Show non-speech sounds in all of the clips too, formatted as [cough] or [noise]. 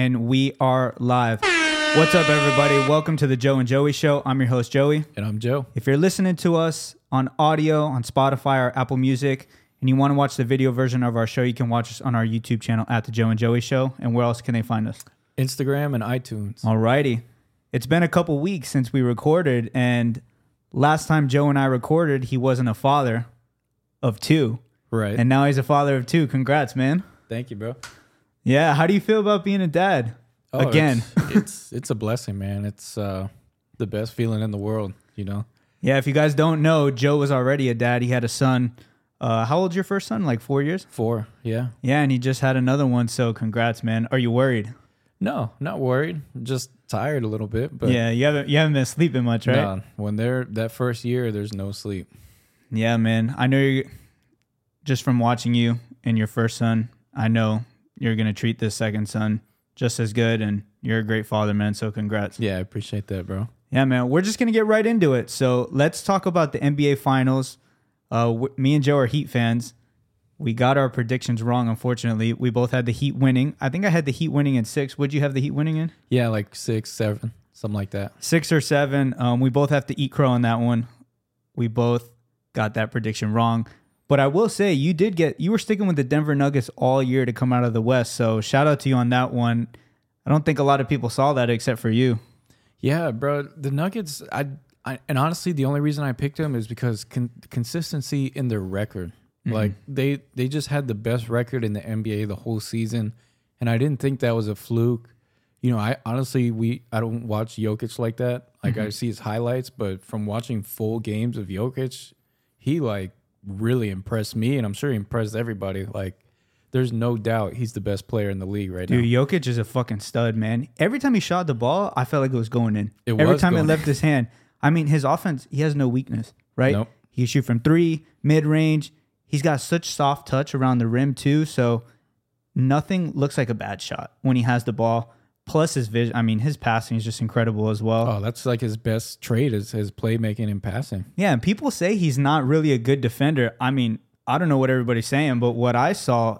and we are live. What's up, everybody? Welcome to the Joe and Joey Show. I'm your host, Joey. And I'm Joe. If you're listening to us on audio on Spotify or Apple Music, and you want to watch the video version of our show, you can watch us on our YouTube channel at the Joe and Joey Show. And where else can they find us? Instagram and iTunes. Alrighty. It's been a couple weeks since we recorded, and last time Joe and I recorded, he wasn't a father of two. Right. And now he's a father of two. Congrats, man. Thank you, bro. Yeah. How do you feel about being a dad? Oh, Again. it's, [laughs] it's it's a blessing, man. It's uh, the best feeling in the world. You know. Yeah, if you guys don't know, Joe was already a dad. He had a son. Uh, how old's your first son? Like four years? Four. Yeah. Yeah, and he just had another one. So congrats, man. Are you worried? No, not worried. Just tired a little bit. But yeah, you haven't you haven't been sleeping much, right? no, when they're that first year, there's no sleep. Yeah, man. I know you just from watching you and your first son, I know you're gonna treat this second son just as good and you're a great father, man. So congrats. Yeah, I appreciate that, bro. Yeah, man. We're just gonna get right into it. So let's talk about the NBA Finals. Uh, w- me and Joe are Heat fans. We got our predictions wrong, unfortunately. We both had the Heat winning. I think I had the Heat winning in six. Would you have the Heat winning in Yeah, like six, seven, something like that. six or seven? Um, we both have to eat crow on that one. We both got that prediction wrong. But I will say you did get you were sticking with the Denver Nuggets all year to come out of the West. So shout out to you on that one. I don't think a lot of people saw that except for you. Yeah, bro. The Nuggets, I, I and honestly, the only reason I picked them is because con- consistency in their record. Mm-hmm. Like they they just had the best record in the NBA the whole season, and I didn't think that was a fluke. You know, I honestly we I don't watch Jokic like that. Like I mm-hmm. see his highlights, but from watching full games of Jokic, he like really impressed me, and I'm sure he impressed everybody. Like, there's no doubt he's the best player in the league right now. Dude, now. Jokic is a fucking stud, man. Every time he shot the ball, I felt like it was going in. It Every time it left his hand. I mean, his offense, he has no weakness, right? Nope. He can shoot from three, mid range. He's got such soft touch around the rim, too. So nothing looks like a bad shot when he has the ball. Plus his vision. I mean, his passing is just incredible as well. Oh, that's like his best trait is his playmaking and passing. Yeah, and people say he's not really a good defender. I mean, I don't know what everybody's saying, but what I saw,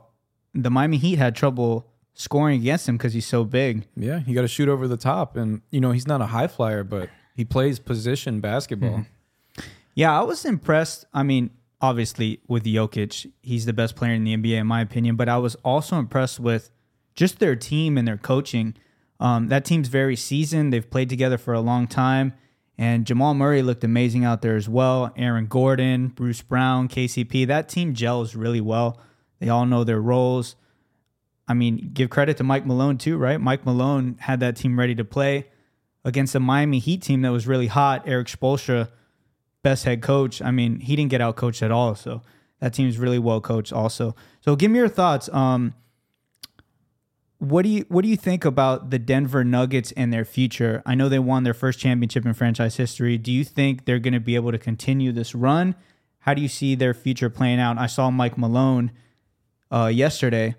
the Miami Heat had trouble scoring against him because he's so big. Yeah, you got to shoot over the top, and you know he's not a high flyer, but he plays position basketball. Mm-hmm. Yeah, I was impressed. I mean, obviously with Jokic, he's the best player in the NBA in my opinion, but I was also impressed with just their team and their coaching. Um, that team's very seasoned. They've played together for a long time. And Jamal Murray looked amazing out there as well. Aaron Gordon, Bruce Brown, KCP. That team gels really well. They all know their roles. I mean, give credit to Mike Malone too, right? Mike Malone had that team ready to play against a Miami Heat team that was really hot. Erik Spoelstra, best head coach. I mean, he didn't get out coached at all. So that team's really well coached also. So give me your thoughts. Um, what do you what do you think about the Denver Nuggets and their future? I know they won their first championship in franchise history. Do you think they're going to be able to continue this run? How do you see their future playing out? I saw Mike Malone uh, yesterday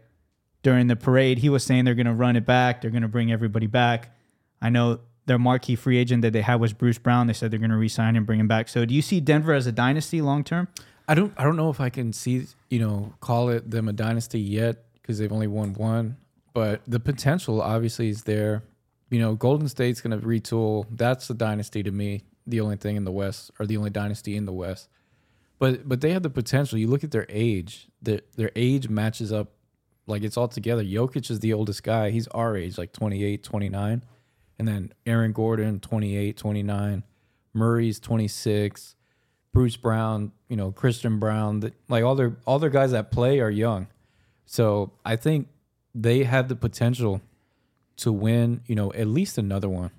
during the parade. He was saying they're going to run it back. They're going to bring everybody back. I know their marquee free agent that they had was Bruce Brown. They said they're going to re-sign and bring him back. So, do you see Denver as a dynasty long term? I don't, I don't know if I can see, you know, call it them a dynasty yet because they've only won one, but the potential obviously is there. You know, Golden State's going to retool. That's the dynasty to me. The only thing in the West, or the only dynasty in the West. But but they have the potential. You look at their age. Their their age matches up like it's all together. Jokic is the oldest guy. He's our age, like 28, 29. And then Aaron Gordon, 28, 29. Murray's 26. Bruce Brown, you know, Christian Braun, like all their all their guys that play are young. So I think they have the potential to win, you know, at least another one.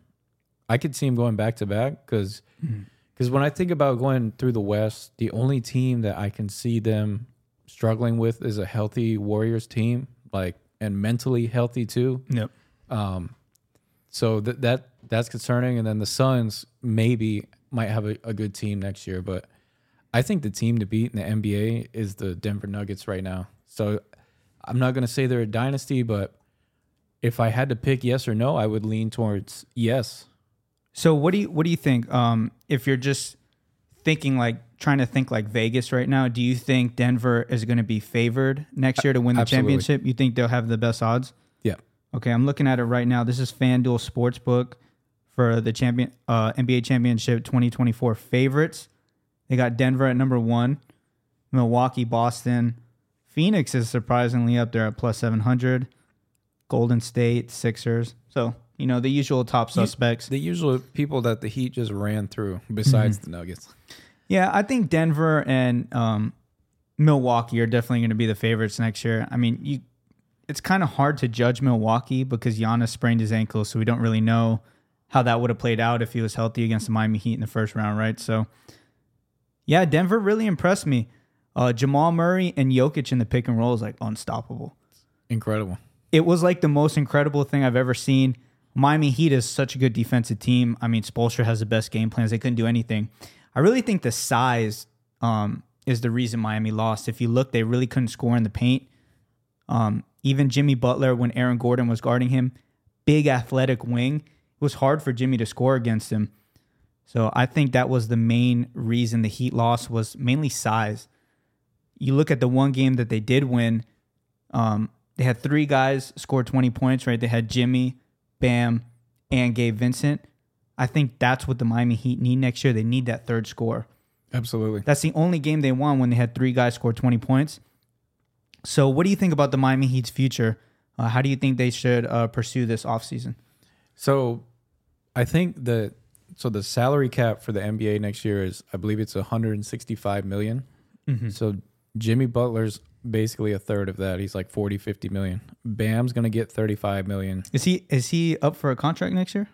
I could see them going back to back because because when I think about going through the West, the only team that I can see them struggling with is a healthy Warriors team, like and mentally healthy too. Yep. Um, so that that that's concerning. And then the Suns maybe might have a, a good team next year, but I think the team to beat in the NBA is the Denver Nuggets right now. So I'm not gonna say they're a dynasty, but if I had to pick yes or no, I would lean towards yes. So what do you what do you think? Um, if you're just thinking like trying to think like Vegas right now, do you think Denver is going to be favored next year to win the Absolutely. championship? You think they'll have the best odds? Yeah. Okay, I'm looking at it right now. This is FanDuel Sportsbook for the champion uh, NBA Championship 2024 favorites. They got Denver at number one, Milwaukee, Boston, Phoenix is surprisingly up there at plus 700, Golden State, Sixers. So you know the usual top suspects. The usual people that the Heat just ran through, besides the Nuggets. Yeah, I think Denver and um, Milwaukee are definitely going to be the favorites next year. I mean, you, it's kind of hard to judge Milwaukee because Giannis sprained his ankle, so we don't really know how that would have played out if he was healthy against the Miami Heat in the first round, right? So, yeah, Denver really impressed me. Uh, Jamal Murray and Jokic in the pick and roll is like unstoppable. Incredible. It was like the most incredible thing I've ever seen. Miami Heat is such a good defensive team. I mean, Spoelstra has the best game plans. They couldn't do anything. I really think the size um, is the reason Miami lost. If you look, they really couldn't score in the paint. Um, even Jimmy Butler, when Aaron Gordon was guarding him, big athletic wing, it was hard for Jimmy to score against him. So I think that was the main reason the Heat lost was mainly size. You look at the one game that they did win, um, they had three guys score 20 points, right? They had Jimmy, Bam, and Gabe Vincent. I think that's what the Miami Heat need next year. They need that third score. Absolutely. That's the only game they won when they had three guys score 20 points. So, what do you think about the Miami Heat's future? Uh, how do you think they should uh, pursue this offseason? So, I think that so the salary cap for the NBA next year is I believe it's 165 million. So Jimmy Butler's basically a third of that. He's like 40, 50 million. Bam's going to get 35 million. Is he is he up for a contract next year?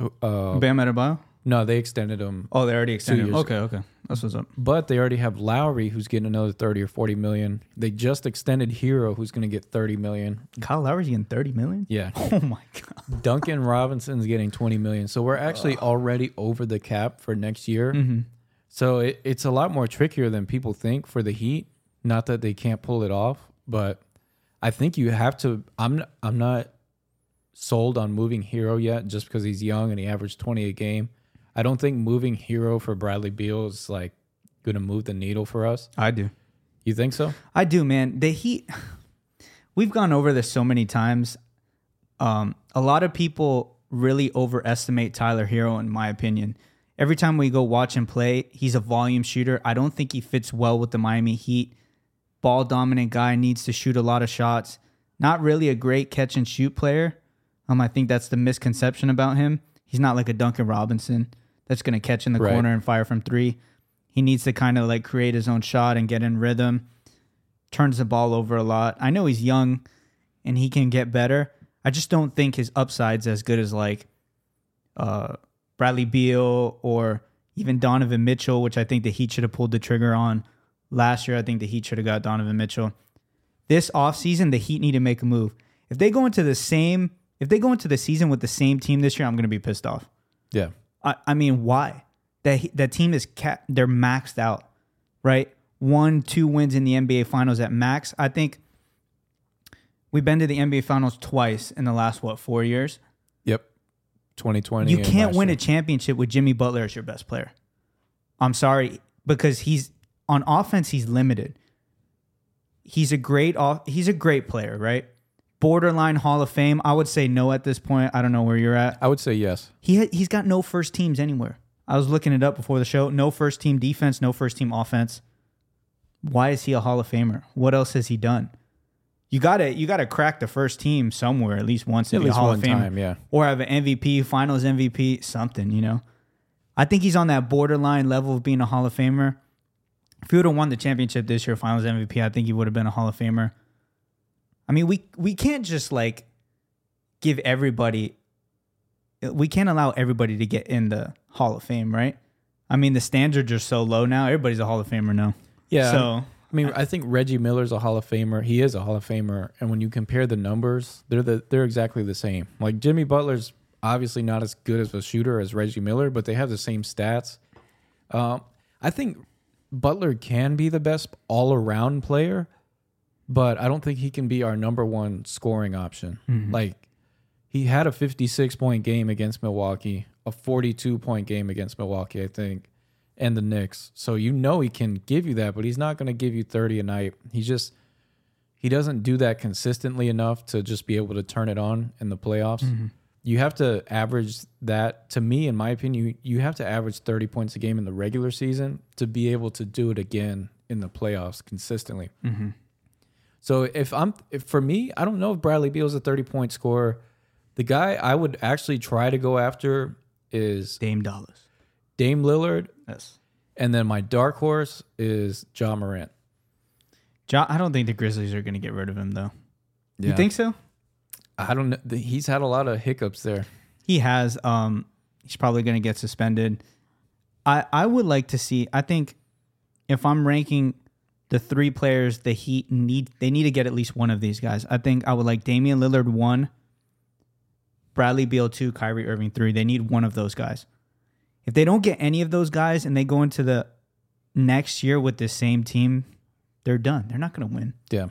Uh, Bam Adebayo? no, they extended him, Oh, they already extended. him. Okay, okay, that's what's up. but they already have Lowry who's getting another 30 or 40 million. They just extended Herro who's going to get 30 million. Kyle Lowry's getting 30 million. Yeah. [laughs] Oh my god. Duncan Robinson's getting 20 million. So we're actually already over the cap for next year. Mm-hmm. So it, it's a lot more trickier than people think for the Heat. Not that they can't pull it off, but I think you have to. I'm I'm not sold on moving Herro yet, just because he's young and he averaged 20 a game. I don't think moving Herro for Bradley Beal is like going to move the needle for us. I do. You think so? I do, man. The Heat. [laughs] We've gone over this so many times. Um, a lot of people really overestimate Tyler Herro, in my opinion. Every time we go watch him play, he's a volume shooter. I don't think he fits well with the Miami Heat. Ball dominant guy needs to shoot a lot of shots. Not really a great catch and shoot player. Um, I think that's the misconception about him. He's not like a Duncan Robinson that's going to catch in the Right. corner and fire from three. He needs to kind of like create his own shot and get in rhythm. Turns the ball over a lot. I know he's young and he can get better. I just don't think his upside's as good as like uh, Bradley Beal or even Donovan Mitchell, which I think the Heat should have pulled the trigger on last year. I think the Heat should have got Donovan Mitchell. This offseason, the Heat need to make a move. If they go into the same, if they go into the season with the same team this year, I'm going to be pissed off. Yeah. I, I mean, why? That that team is ca- they're maxed out, right? One, two wins in the NBA Finals at max. I think we've been to the NBA Finals twice in the last what four years. Yep. 2020. You can't win year. a championship with Jimmy Butler as your best player. I'm sorry because he's on offense. He's limited. He's a great off. He's a great player, right? Borderline Hall of Fame. I would say no at this point. I don't know where you're at. I would say yes. He ha- he's got no first teams anywhere. I was looking it up before the show. No first team defense, no first team offense. Why is he a Hall of Famer? What else has he done? You gotta you gotta crack the first team somewhere at least once At be least Hall one of Famer, time, yeah. or have an MVP, Finals MVP, something. You know, I think he's on that borderline level of being a Hall of Famer. If he would have won the championship this year, Finals MVP, I think he would have been a Hall of Famer. I mean, we we can't just like give everybody we can't allow everybody to get in the Hall of Fame, right? I mean, the standards are so low now. Everybody's a Hall of Famer now. Yeah. So I mean, I think Reggie Miller's a Hall of Famer. He is a Hall of Famer, and when you compare the numbers, they're the they're exactly the same. Like Jimmy Butler's obviously not as good as a shooter as Reggie Miller, but they have the same stats. Um, I think Butler can be the best all around player, but I don't think he can be our number one scoring option. Like he had a 56 point game against Milwaukee, a 42 point game against Milwaukee, I think, and the Knicks. So you know he can give you that, but he's not going to give you 30 a night. He just he doesn't do that consistently enough to just be able to turn it on in the playoffs. Mm-hmm. You have to average that. To me, in my opinion, you, have to average 30 points a game in the regular season to be able to do it again in the playoffs consistently. Mm-hmm. So if I'm, if for me, I don't know if Bradley Beal's a 30 point scorer. The guy I would actually try to go after is Dame Dollars. Dame Lillard, Yes. and then my dark horse is Ja Morant. Ja, I don't think the Grizzlies are going to get rid of him though. Yeah. You think so? I don't know. He's had a lot of hiccups there. He has. Um, he's probably going to get suspended. I I would like to see. I think if I'm ranking the three players, the Heat need they need to get at least one of these guys. I think I would like Damian Lillard one, Bradley Beal two, Kyrie Irving three. They need one of those guys. If they don't get any of those guys and they go into the next year with the same team, they're done. They're not going to win. Yeah.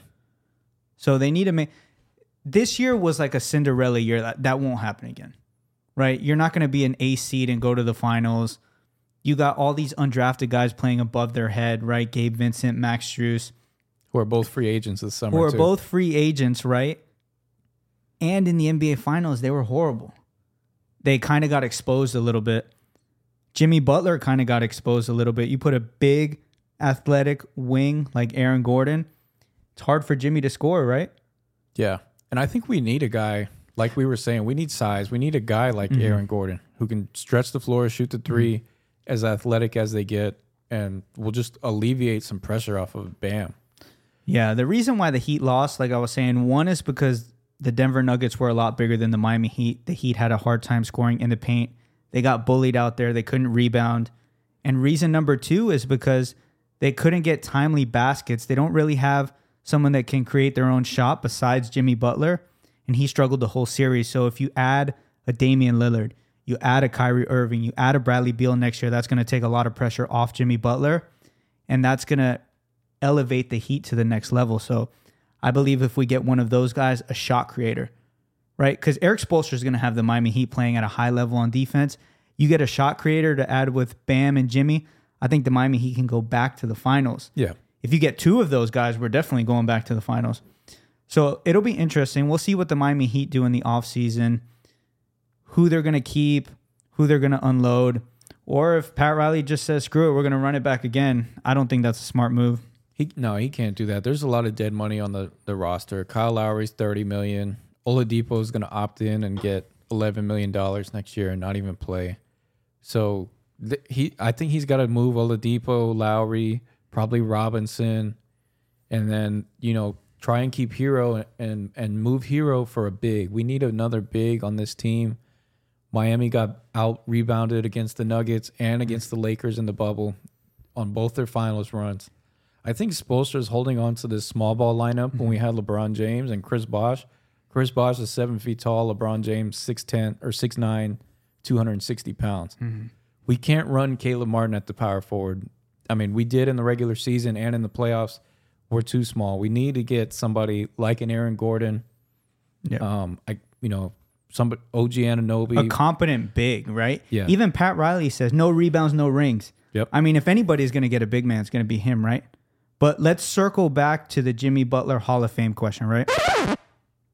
So they need to make this year was like a Cinderella year. That that won't happen again. Right? You're not going to be an A seed and go to the finals. You got all these undrafted guys playing above their head, right? Gabe Vincent, Max Strus, Who are both free agents this summer. who are too. both free agents, right? And in the NBA finals, they were horrible. They kind of got exposed a little bit. Jimmy Butler kind of got exposed a little bit. You put a big athletic wing like Aaron Gordon, it's hard for Jimmy to score, right? Yeah. And I think we need a guy, like we were saying, we need size. We need a guy like Mm-hmm. Aaron Gordon who can stretch the floor, shoot the 3 as athletic as they get, and will just alleviate some pressure off of Bam. Yeah, the reason why the Heat lost, like I was saying, one is because the Denver Nuggets were a lot bigger than the Miami Heat. The Heat had a hard time scoring in the paint. They got bullied out there. They couldn't rebound. And reason number two is because they couldn't get timely baskets. They don't really have someone that can create their own shot besides Jimmy Butler. And he struggled the whole series. So if you add a Damian Lillard, you add a Kyrie Irving, you add a Bradley Beal next year, that's going to take a lot of pressure off Jimmy Butler. And that's going to elevate the Heat to the next level. So I believe if we get one of those guys, a shot creator, right? Because Erik Spoelstra is going to have the Miami Heat playing at a high level on defense. You get a shot creator to add with Bam and Jimmy. I think the Miami Heat can go back to the finals. Yeah. If you get two of those guys, we're definitely going back to the finals. So it'll be interesting. We'll see what the Miami Heat do in the offseason, who they're going to keep, who they're going to unload, or if Pat Riley just says, screw it, we're going to run it back again. I don't think that's a smart move. He no, he can't do that. There's a lot of dead money on the, the roster. Kyle Lowry's thirty million. Oladipo is going to opt in and get eleven million dollars next year and not even play. So th- he, I think he's got to move Oladipo, Lowry, probably Robinson, and then you know try and keep Herro and and move Herro for a big. We need another big on this team. Miami got out rebounded against the Nuggets and against the Lakers in the bubble on both their finals runs. I think Spoelstra is holding on to this small ball lineup when we mm-hmm. had LeBron James and Chris Bosh. Chris Bosh is seven feet tall. LeBron James six ten or 6'9", 260 pounds. We can't run Caleb Martin at the power forward. I mean, we did in the regular season and in the playoffs. We're too small. We need to get somebody like an Aaron Gordon. Yeah. Um, I you know somebody OG Anunoby. a competent big, right? Yeah. Even Pat Riley says no rebounds, no rings. Yep. I mean, if anybody's going to get a big man, it's going to be him, right? But let's circle back to the Jimmy Butler Hall of Fame question, right?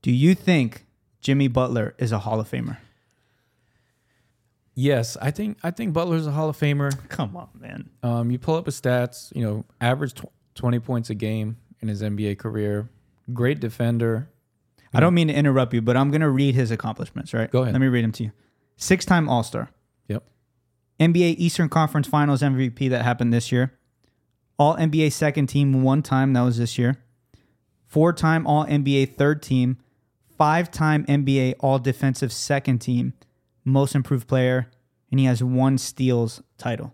Do you think Jimmy Butler is a Hall of Famer? yes, I think I think Butler's a Hall of Famer. Come on, man. Um, you pull up his stats, you know, average tw- 20 points a game in his NBA career. Great defender. I don't mean to interrupt you, but I'm going to read his accomplishments, right? Go ahead. Let me read them to you. Six time All Star, Yep. NBA Eastern Conference Finals MVP that happened this year, All NBA second team one time, that was this year, four time All NBA third team, five time NBA All Defensive second team, most improved player, and he has one steals title.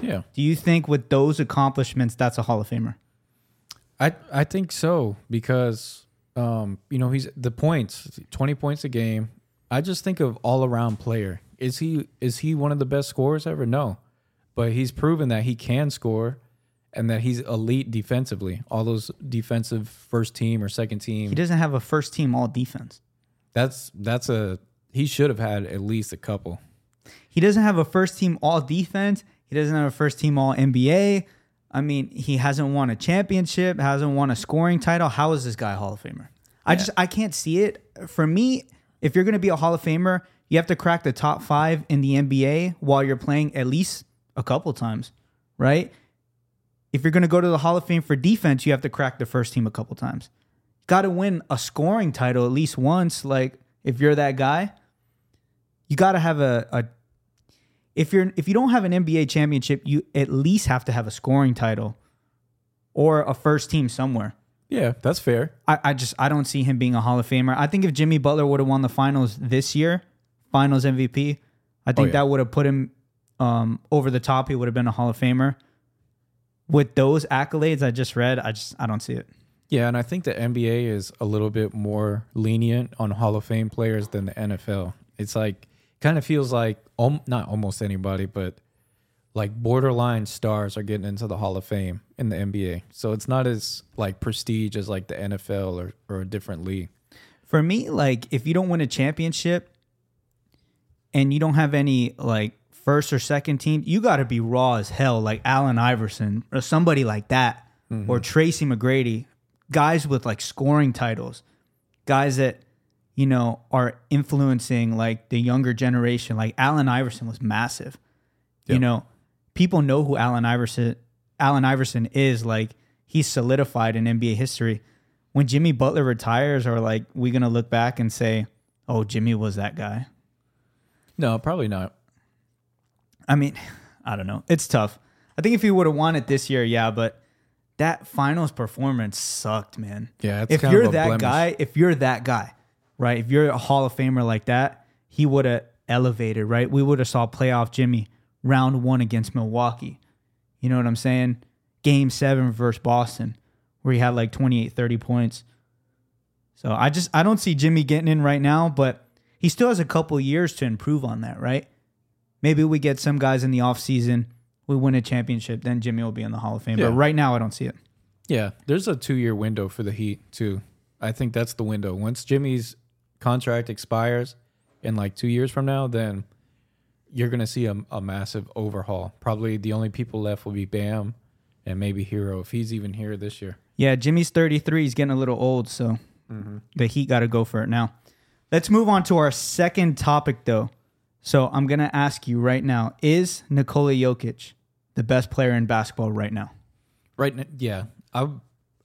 Yeah. Do you think with those accomplishments, that's a Hall of Famer? I I think so because um, you know, he's the points, 20 points a game. I just think of all-around player. Is he is he one of the best scorers ever? No. But he's proven that he can score and that he's elite defensively. All those defensive first team or second team. He doesn't have a first team All Defense. That's that's a he should have had at least a couple. He doesn't have a first team all defense. He doesn't have a first team all NBA. I mean, he hasn't won a championship, hasn't won a scoring title. How is this guy a Hall of Famer? I just I can't see it. For me, if you're going to be a Hall of Famer, you have to crack the top 5 in the NBA while you're playing at least a couple times, right? If you're going to go to the Hall of Fame for defense, you have to crack the first team a couple times. Got to win a scoring title at least once like if you're that guy. You got to have a, a if you're if you don't have an NBA championship, you at least have to have a scoring title or a first team somewhere. Yeah, that's fair. I, I just I don't see him being a Hall of Famer. I think if Jimmy Butler would have won the finals this year, finals MVP, I think yeah. that would have put him um, over the top. He would have been a Hall of Famer. With those accolades I just read, I just I don't see it. Yeah, and I think the NBA is a little bit more lenient on Hall of Fame players than the NFL. It's like kind of feels like um, not almost anybody, but like borderline stars are getting into the Hall of Fame in the NBA. So it's not as like prestige as like the NFL or or a different league. For me, like if you don't win a championship and you don't have any like first or second team, you got to be raw as hell, like Allen Iverson or somebody like that, mm-hmm. or Tracy McGrady, guys with like scoring titles, guys that you know are influencing like the younger generation. Like Allen Iverson was massive. You know, people know who Allen Iverson Allen Iverson is. Like he's solidified in NBA history. When Jimmy Butler retires, are like we gonna look back and say, "Oh, Jimmy was that guy." No, probably not. I mean, [sighs] I don't know. It's tough. I think if he would have won it this year, yeah, but that finals performance sucked, man. Yeah, it's if kind you're of a that blemish. guy, if you're that guy, right? If you're a Hall of Famer like that, he would have elevated, right? We would have saw playoff Jimmy round one against Milwaukee. You know what I'm saying? Game seven versus Boston, where he had like 28, 30 points. So I just I don't see Jimmy getting in right now, but he still has a couple years to improve on that, right? Maybe we get some guys in the offseason, we win a championship, then Jimmy will be in the Hall of Fame. Yeah. But right now I don't see it. Yeah, there's a two year window for the Heat too. I think that's the window. Once Jimmy's contract expires in like two years from now, then you're gonna see a, a massive overhaul. Probably the only people left will be Bam and maybe Herro if he's even here this year. Yeah, Jimmy's 33. He's getting a little old, so mm-hmm. the Heat got to go for it now. Let's move on to our second topic, though. So I'm going to ask you right now Is Nikola Jokic the best player in basketball right now? Right? n- Yeah, I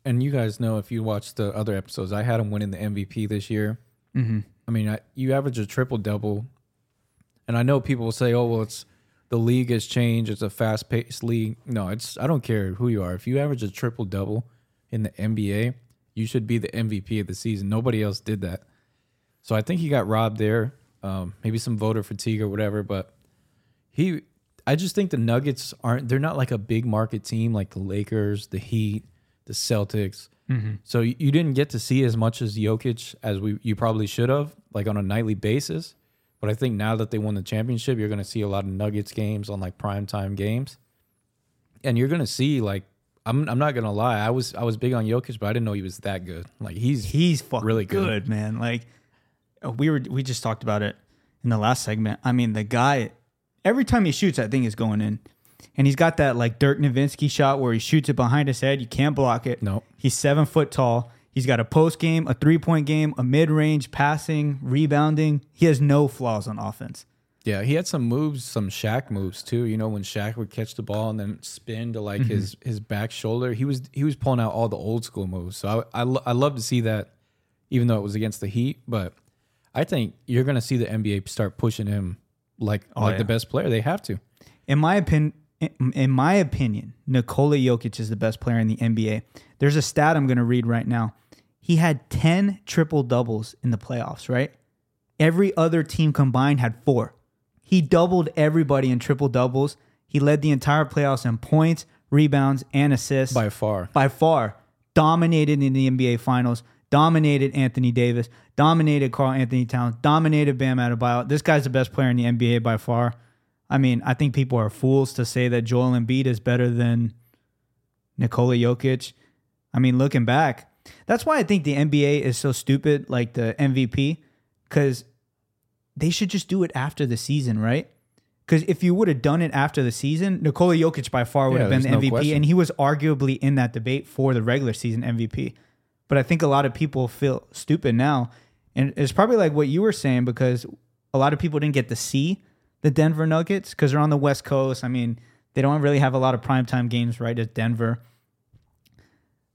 and you guys know if you watch the other episodes, I had him winning the MVP this year. Mm-hmm. I mean, I, you average a triple double, and I know people will say, "Oh, well, it's the league has changed. It's a fast paced league." No, it's I don't care who you are. If you average a triple double in the NBA, you should be the MVP of the season. Nobody else did that, so I think he got robbed there. Um, maybe some voter fatigue or whatever, but he. I just think the Nuggets aren't. They're not like a big market team like the Lakers, the Heat, the Celtics. So you, you didn't get to see as much as Jokic as we you probably should have, like on a nightly basis. But I think now that they won the championship, you're going to see a lot of Nuggets games on like primetime games, and you're going to see like I'm I'm not going to lie, I was I was big on Jokic, but I didn't know he was that good. Like he's He's fucking Really good. good. man. Like Uh, we were, we just talked about it in the last segment. I mean, the guy, every time he shoots, that thing is going in, and he's got that like Dirk Nowitzki shot where he shoots it behind his head. You can't block it. no He's seven foot tall. He's got a post game, a three point game, a mid range passing, rebounding. He has no flaws on offense. Yeah, he had some moves, some Shaq moves too. You know, when Shaq would catch the ball and then spin to like his mm-hmm. his back shoulder, he was he was pulling out all the old school moves. So I I, lo- I love to see that, even though it was against the Heat. But I think you're gonna see the NBA start pushing him like oh, like yeah. the best player. They have to. In my opinion, in my opinion, Nikola Jokic is the best player in the NBA. There's a stat I'm going to read right now. He had 10 triple doubles in the playoffs, right? Every other team combined had 4. He doubled everybody in triple doubles. He led the entire playoffs in points, rebounds, and assists. By far, by far dominated in the NBA Finals, dominated Anthony Davis, dominated Karl-Anthony Towns, dominated Bam Adebayo. This guy's the best player in the NBA by far. I mean, I think people are fools to say that Joel Embiid is better than Nikola Jokic. I mean, looking back, that's why I think the NBA is so stupid, like the MVP, because they should just do it after the season, right? Because if you would have done it after the season, Nikola Jokic by far would Yeah, have been the no MVP, question. and he was arguably in that debate for the regular season MVP. But I think a lot of people feel stupid now, and it's probably like what you were saying because a lot of people didn't get to see the Denver Nuggets because they're on the West Coast. I mean, they don't really have a lot of primetime games right at Denver.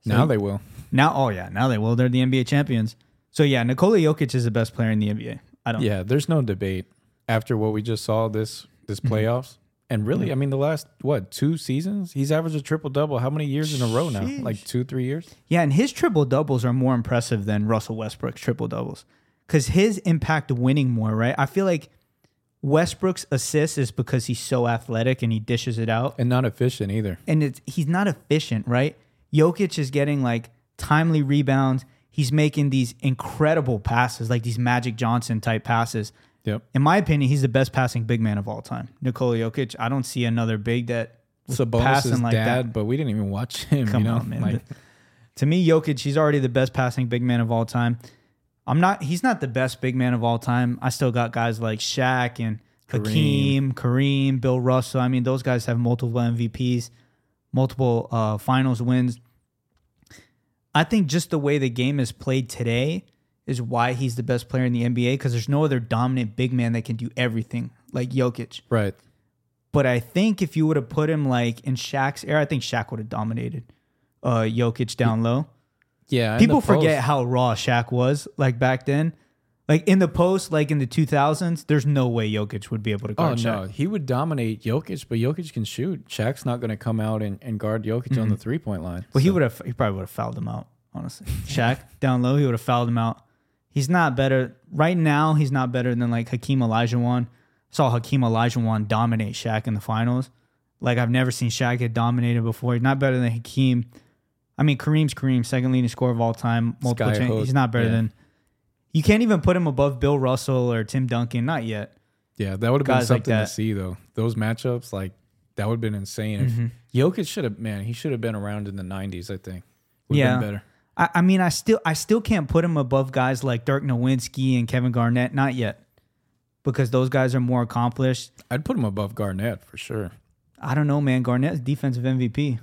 now they will. Now, oh yeah, now they will. They're the NBA champions. So yeah, Nikola Jokic is the best player in the NBA. I don't. Yeah, there's no debate after what we just saw this this Mm-hmm. playoffs. And really, I mean, the last what two seasons, he's averaged a triple double. How many years in a row now? Sheesh. Like two, three years. Yeah, and his triple doubles are more impressive than Russell Westbrook's triple doubles because his impact winning more, right? I feel like Westbrook's assist is because he's so athletic and he dishes it out, And not efficient either. and it's he's not efficient, right? Jokic is getting like timely rebounds. He's making these incredible passes, like these Magic Johnson type passes. Yep. In my opinion, he's the best passing big man of all time. Nikola Jokic. I don't see another big that was Sabonis' passing like dad, that. but we didn't even watch him. Come you know, on, man. Like, [laughs] to me, Jokic, he's already the best passing big man of all time. I'm not. He's not the best big man of all time. I still got guys like Shaq and Hakeem, Kareem, Bill Russell. I mean, those guys have multiple MVPs, multiple uh, finals wins. I think just the way the game is played today is why he's the best player in the NBA because there's no other dominant big man that can do everything like Jokic. right. But I think if you would have put him like in Shaq's era, I think Shaq would have dominated uh, Jokic down low. Yeah. People forget post- how raw Shaq was like back then. Like in the post, like in the 2000s, there's no way Jokic would be able to Oh guard Shaq. no, he would dominate Jokic, but Jokic can shoot. Shaq's not going to come out and, and guard Jokic on the three point line. Well, he would have. He probably would have fouled him out. Honestly, Shaq down low, he would have fouled him out. He's not better right now. He's not better than like Hakeem Olajuwon. I saw Hakeem Olajuwon dominate Shaq in the finals. Like I've never seen Shaq get dominated before. He's not better than Hakeem. I mean, Kareem's Kareem, second leading scorer of all time, multiple. Cha- he's not better yeah. than. You can't even put him above Bill Russell or Tim Duncan. Not yet. Yeah, that would have been Guys like something to see though. Those matchups, like that would have been insane. If Mm-hmm. Jokic should have, man, he should have been around in the '90s. I think. Would Yeah. better. I, I mean, I still, I still can't put him above guys like Dirk Nowitzki and Kevin Garnett. Not yet, because those guys are more accomplished. I'd put him above Garnett for sure. I don't know, man. Garnett's defensive MVP.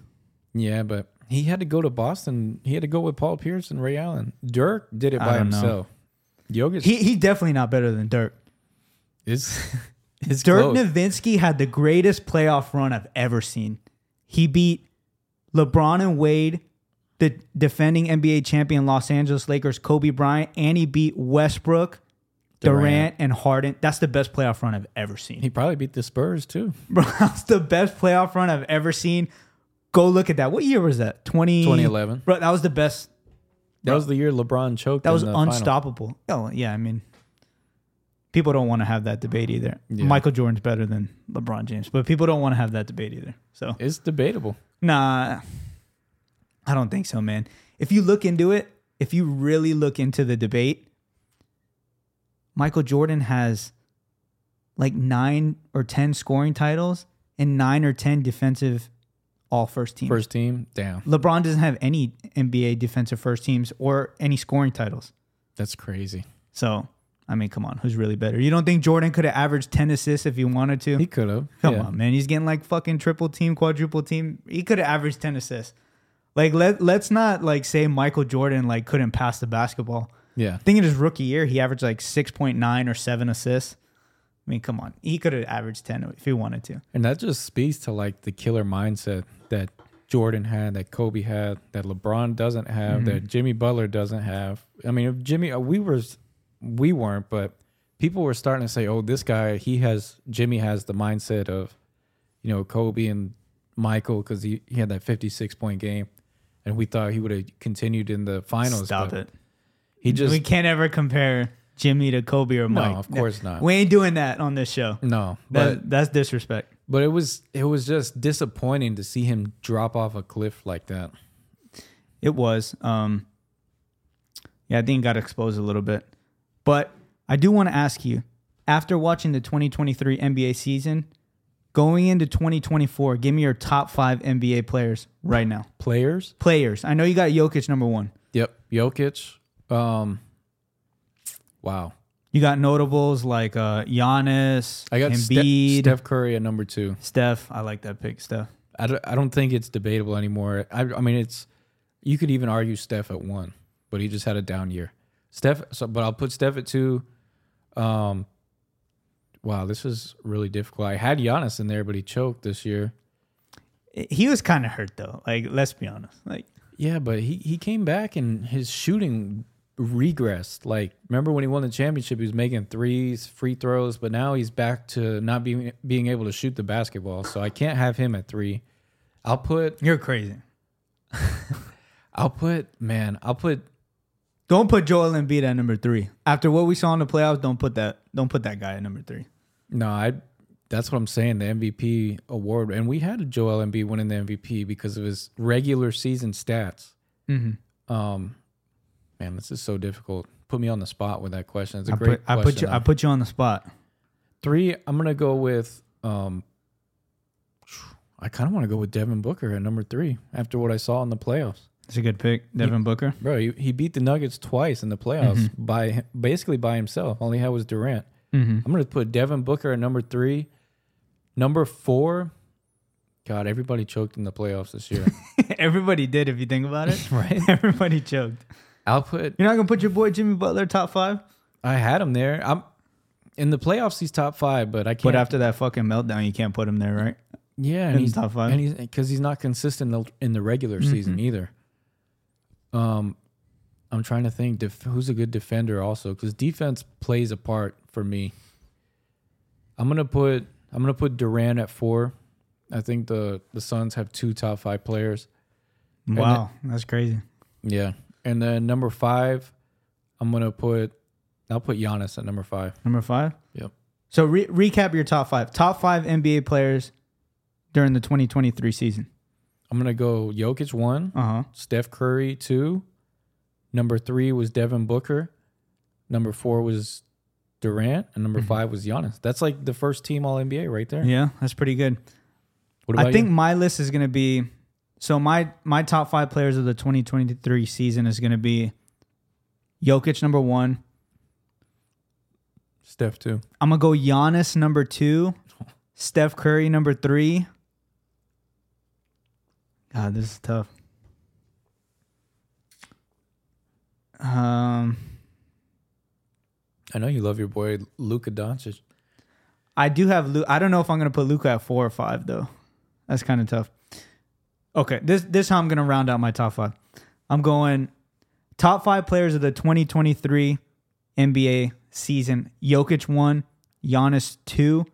Yeah, but he had to go to Boston. He had to go with Paul Pierce and Ray Allen. Dirk did it by know. himself. Jokic He he's definitely not better than Dirk. is [laughs] is Dirk close. Nowitzki had the greatest playoff run I've ever seen. He beat LeBron and Wade, the defending NBA champion Los Angeles Lakers Kobe Bryant, and he beat Westbrook, Durant, Durant. and Harden. That's the best playoff run I've ever seen. He probably beat the Spurs too. [laughs] Bro, that's the best playoff run I've ever seen. Go look at that. What year was that? 20, 2011. Bro, that was the best. That was the year LeBron choked. That was the final. unstoppable. Oh, yeah. I mean, people don't want to have that debate either. Yeah. Michael Jordan's better than LeBron James, but people don't want to have that debate either. So, It's debatable. nah, I don't think so, man. If you look into it, if you really look into the debate, Michael Jordan has like nine or 10 scoring titles and nine or 10 defensive all first team. First team, damn, LeBron doesn't have any NBA defensive first teams or any scoring titles. that's crazy. So, I mean, come on, who's really better? You don't think Jordan could have averaged 10 assists if he wanted to? He could have. come yeah. on, man. He's getting like fucking triple team, quadruple team. He could have averaged 10 assists. Like let let's not like say Michael Jordan like couldn't pass the basketball. Yeah, I think in his rookie year he averaged like 6.9 or 7 assists. I mean, come on. He could have averaged 10 if he wanted to. and that just speaks to like the killer mindset that Jordan had, that Kobe had, that LeBron doesn't have, that Jimmy Butler doesn't have. I mean, if Jimmy, uh, we were, we weren't, but people were starting to say, "Oh, this guy, he has Jimmy has the mindset of, you know, Kobe and Michael because he, he had that fifty six point game." And we thought he would have continued in the finals. Stop but it. He just we can't ever compare Jimmy to Kobe or Mike. no, Mike. of course not. We ain't doing that on this show. No, but That, that's disrespect. But it was it was just disappointing to see him drop off a cliff like that. It was. Um, yeah, I think it got exposed a little bit. But I do want to ask you after watching the 2023 NBA season, going into 2024, give me your top five NBA players right now. Players, Players. I know you got Jokic number one. yep, Jokic. Um, wow, You got notables like uh Giannis, I got Ste- Embiid, Steph Curry at number two. Steph. I like that pick, Steph. I don't, I don't think it's debatable anymore. I, I mean, it's you could even argue Steph at one, but he just had a down year. Steph, so, but I'll put Steph at two. Um, wow, this is really difficult. I had Giannis in there, but he choked this year. He was kind of hurt though. Like, let's be honest. Like, Yeah, but he he came back and his shooting regressed. Like, remember when he won the championship, he was making threes, free throws, but now he's back to not being being able to shoot the basketball. So I can't have him at three. I'll put you're crazy. [laughs] I'll put man, I'll put Don't put Joel Embiid at number three. After what we saw in the playoffs, don't put that. Don't put that guy at number three. no, I that's what I'm saying. The MVP award, and we had Joel Embiid winning the MVP because of his regular season stats. Mm-hmm. Um, man, this is so difficult. Put me on the spot with that question. It's a I great put, I put you. though. I put you on the spot. Three, I'm gonna go with. Um, I kind of want to go with Devin Booker at number three after what I saw in the playoffs. It's a good pick, Devin Booker. Bro, he, he beat the Nuggets twice in the playoffs by basically by himself. All he had was Durant. Mm-hmm. I'm gonna put Devin Booker at number three. Number four, God, everybody choked in the playoffs this year, [laughs] Everybody did, if you think about it. [laughs] right? [laughs] Everybody choked. I'll put. You're not gonna put your boy Jimmy Butler top five, I had him there. I'm in the playoffs. He's top five, but I can't. but after that fucking meltdown, you can't put him there, right? Yeah, In he's top five. and he's because he's not consistent in the- in the regular season either. Um, I'm trying to think def- who's a good defender also because defense plays a part for me. I'm gonna put I'm gonna put Durant at four. I think the the Suns have two top five players. Wow, that's crazy. Yeah, and then number five, I'm gonna put I'll put Giannis at number five. Number five. Yep. So re- recap your top five. Top five NBA players during the 2023 season. I'm gonna go Jokic one, Uh huh. Steph Curry two. Number three was Devin Booker. Number four was Durant, and number five was Giannis. That's like the first team All NBA right there. Yeah, that's pretty good. What about I think you? my list is going to be so my my top five players of the 2023 season is going to be Jokic number one. Steph two. I'm gonna go Giannis number two, [laughs] Steph Curry number three. God, this is tough. Um, I know you love your boy Luka Doncic. I do have. Lu- I don't know if I'm gonna put Luka at four or five though. That's kind of tough. Okay, this this is how I'm gonna round out my top five. I'm going top five players of the 2023 NBA season. Jokic one, Giannis two,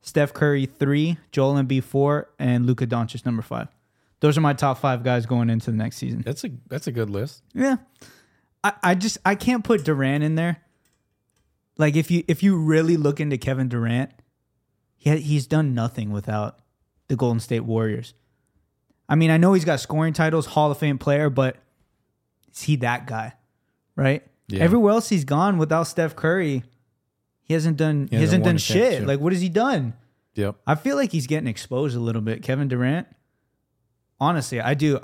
Steph Curry three, Joel Embiid four, and Luka Doncic number five. Those are my top five guys going into the next season. That's a that's a good list. Yeah. I, I just I can't put Durant in there. Like if you if you really look into Kevin Durant, he he's done nothing without the Golden State Warriors. I mean, I know he's got scoring titles, Hall of Fame player, but is he that guy? Right? Yeah. Everywhere else he's gone without Steph Curry, he hasn't done he, He hasn't hasn't done shit. Like what has he done? Yep. I feel like he's getting exposed a little bit. Kevin Durant. Honestly, I do.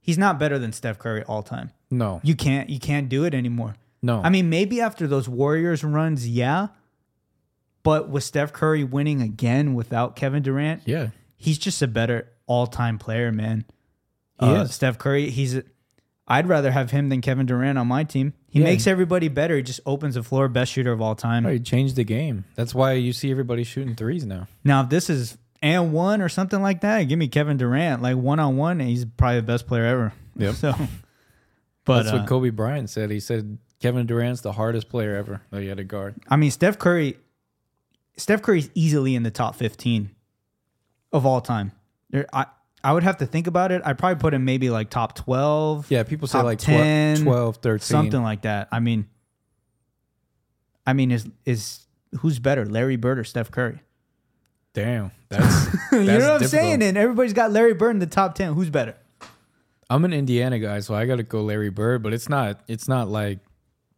He's not better than Steph Curry all time. No. You can't you can't do it anymore. No. I mean, maybe after those Warriors runs, yeah. But with Steph Curry winning again without Kevin Durant, yeah. he's just a better all-time player, man. He Uh. Steph Curry, he's a, I'd rather have him than Kevin Durant on my team. He Yeah. makes everybody better. He just opens the floor, best shooter of all time. Oh, he changed the game. That's why you see everybody shooting threes now. Now, if this is and one or something like that, give me Kevin Durant like one on one, and he's probably the best player ever. Yep. [laughs] So, [laughs] but That's uh, what Kobe Bryant said. He said Kevin Durant's the hardest player ever that he had to guard. I mean, Steph Curry, Steph Curry's easily in the top 15 of all time. There, I, I would have to think about it. I'd probably put him maybe like top 12, Yeah, people say like 10, 12, 12, 13. something like that. I mean, I mean, is is who's better, Larry Bird or Steph Curry? Damn. That's, that's [laughs] you know what I'm difficult. saying? And everybody's got Larry Bird in the top 10. Who's better? I'm an Indiana guy, so I got to go Larry Bird, but it's not it's not like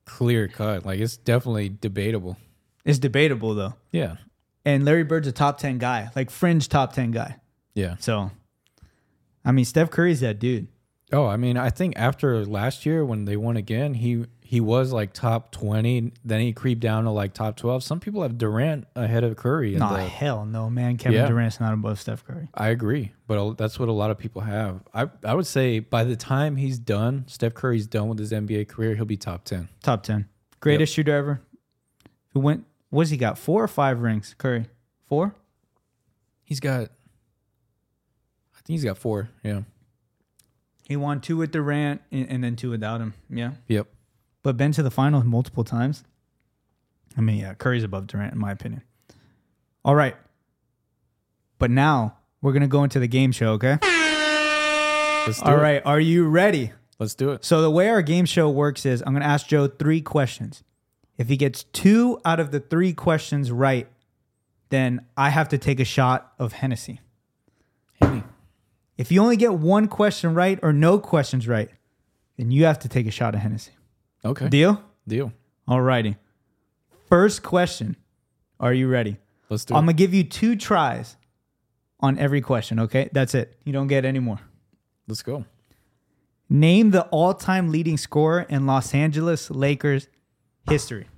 clear cut. Like it's definitely debatable. It's debatable though. Yeah. And Larry Bird's a top 10 guy, like fringe top 10 guy. Yeah. So, I mean, Steph Curry's that dude. Oh, I mean, I think after last year when they won again, he he was like top 20, then he creeped down to like top 12. Some people have Durant ahead of Curry. in Nah, the- hell no, man. Kevin Yeah. Durant's not above Steph Curry. I agree, but a- that's what a lot of people have. I I would say by the time he's done, Steph Curry's done with his NBA career, he'll be top 10. Top ten, greatest shooter ever. Who went? What's he got? Four or five rings? Curry, four. He's got I think he's got 4. Yeah. He won two with Durant and, and then two without him. Yeah, Yep. But been to the finals multiple times. I mean, yeah, Curry's above Durant in my opinion. All right, but now we're gonna go into the game show. Okay. All it. right, are you ready? Let's do it. So the way our game show works is I'm going to ask Joe three questions. If he gets two out of the three questions right, then I have to take a shot of Hennessy. If you only get one question right or no questions right, then you have to take a shot of Hennessy. Okay. Deal? Deal. All righty. First question. Are you ready? Let's do it. I'm it. to give you two tries on every question, okay? That's it. You don't get any more. Let's go. Name the all time leading scorer in Los Angeles Lakers history.